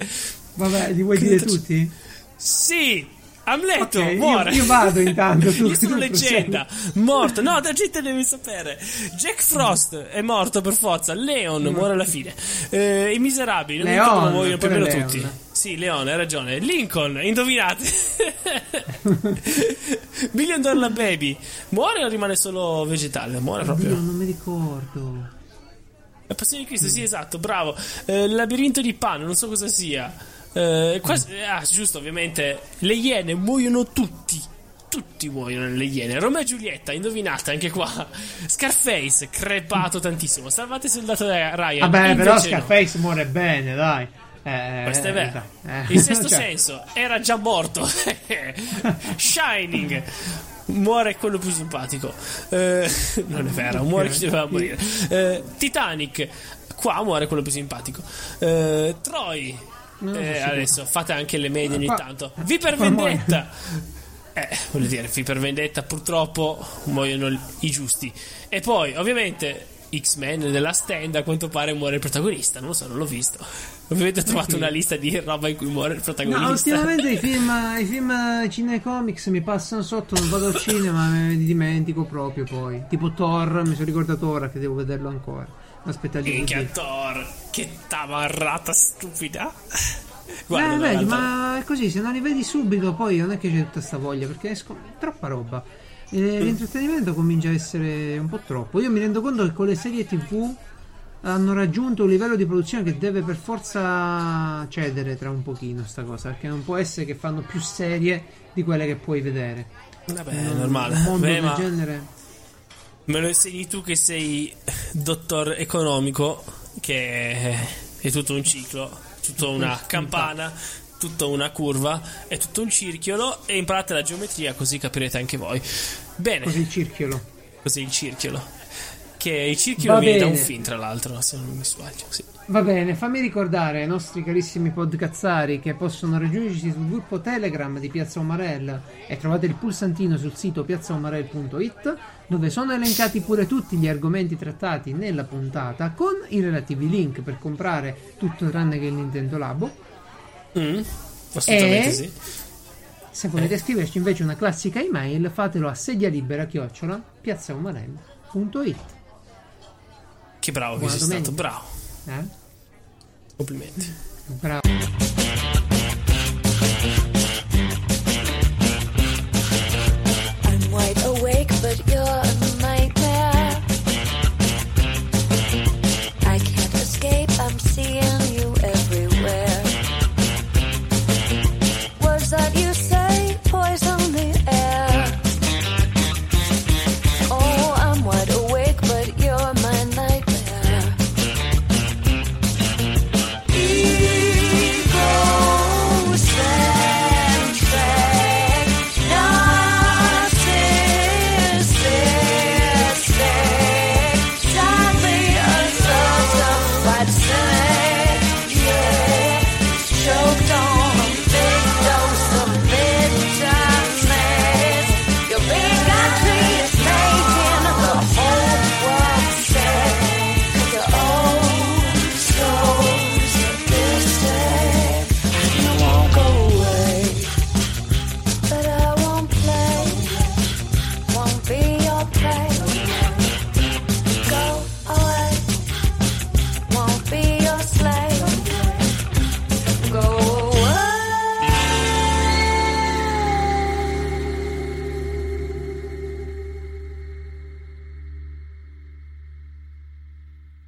Vabbè, li vuoi dire tutti? Sì. Amleto okay, muore. Io, io, vado intanto. Tu, (laughs) io sono leggenda. Morto. No, da gente devi sapere. Jack Frost è morto per forza. Leon mm. muore alla fine. Eh, I miserabili. Leon, muoiono più o meno tutti. Sì, Leon, hai ragione. Lincoln, indovinate. (laughs) Billion Dollar Baby. Muore o rimane solo vegetale? Muore proprio. Io non mi ricordo. La passione di Cristo, sì, esatto, bravo. Eh, labirinto di Pan, non so cosa sia. Eh, quasi, ah, giusto, ovviamente. Le iene muoiono tutti. Tutti muoiono nelle iene. Romeo e Giulietta, indovinate anche qua. (laughs) Scarface, crepato tantissimo. Salvate soldato Ryan. Vabbè, però Scarface no. muore bene, dai. Eh, Questo è vero. Eh. Il sesto (laughs) cioè. senso era già morto. (laughs) Shining muore quello più simpatico. Eh, non è vero, muore chi doveva morire. Eh, Titanic, qua muore quello più simpatico. Eh, Troy, eh, adesso fate anche le medie ogni tanto. Vi per vendetta. Eh, voglio dire, Vi per vendetta purtroppo muoiono i giusti. E poi, ovviamente, X-Men della stand a quanto pare muore il protagonista. Non lo so, non l'ho visto. Ovviamente ho trovato una lista di roba in cui muore il protagonista. No, ultimamente i (laughs) film, i film cinecomics mi passano sotto, non vado al cinema, me li dimentico proprio poi. Tipo Thor, mi sono ricordato ora che devo vederlo ancora. Aspetta lì. Minchia Thor, che tamarrata stupida. Guarda, eh, vedi, ma è così, se non li vedi subito poi non è che c'è tutta questa voglia, perché è sc- troppa roba. E mm. l'intrattenimento comincia a essere un po' troppo. Io mi rendo conto che con le serie TV hanno raggiunto un livello di produzione che deve per forza cedere tra un pochino sta cosa, perché non può essere che fanno più serie di quelle che puoi vedere. Vabbè, è normale. Un mondo Beh, del genere Me lo insegni tu che sei dottor economico, che è tutto un ciclo, tutta una campana, tutta una curva, è tutto un circhiolo e imparate la geometria così capirete anche voi. Bene. Così il circhiolo. Così il circhiolo. Che il circhiolo viene da un film, tra l'altro, se non mi sbaglio. Sì. Va bene, fammi ricordare ai nostri carissimi podcazzari che possono raggiungerci sul gruppo Telegram di Piazza Omarell e trovate il pulsantino sul sito piazzaomarell.it dove sono elencati pure tutti gli argomenti trattati nella puntata con i relativi link per comprare tutto tranne che il Nintendo Labo. Mm, assolutamente e... sì. Se volete scriverci invece una classica email, fatelo a sedialibera chiocciola piazzaomarell.it. Che bravo che sei stato, bravo. Eh? Complimenti. Bravo.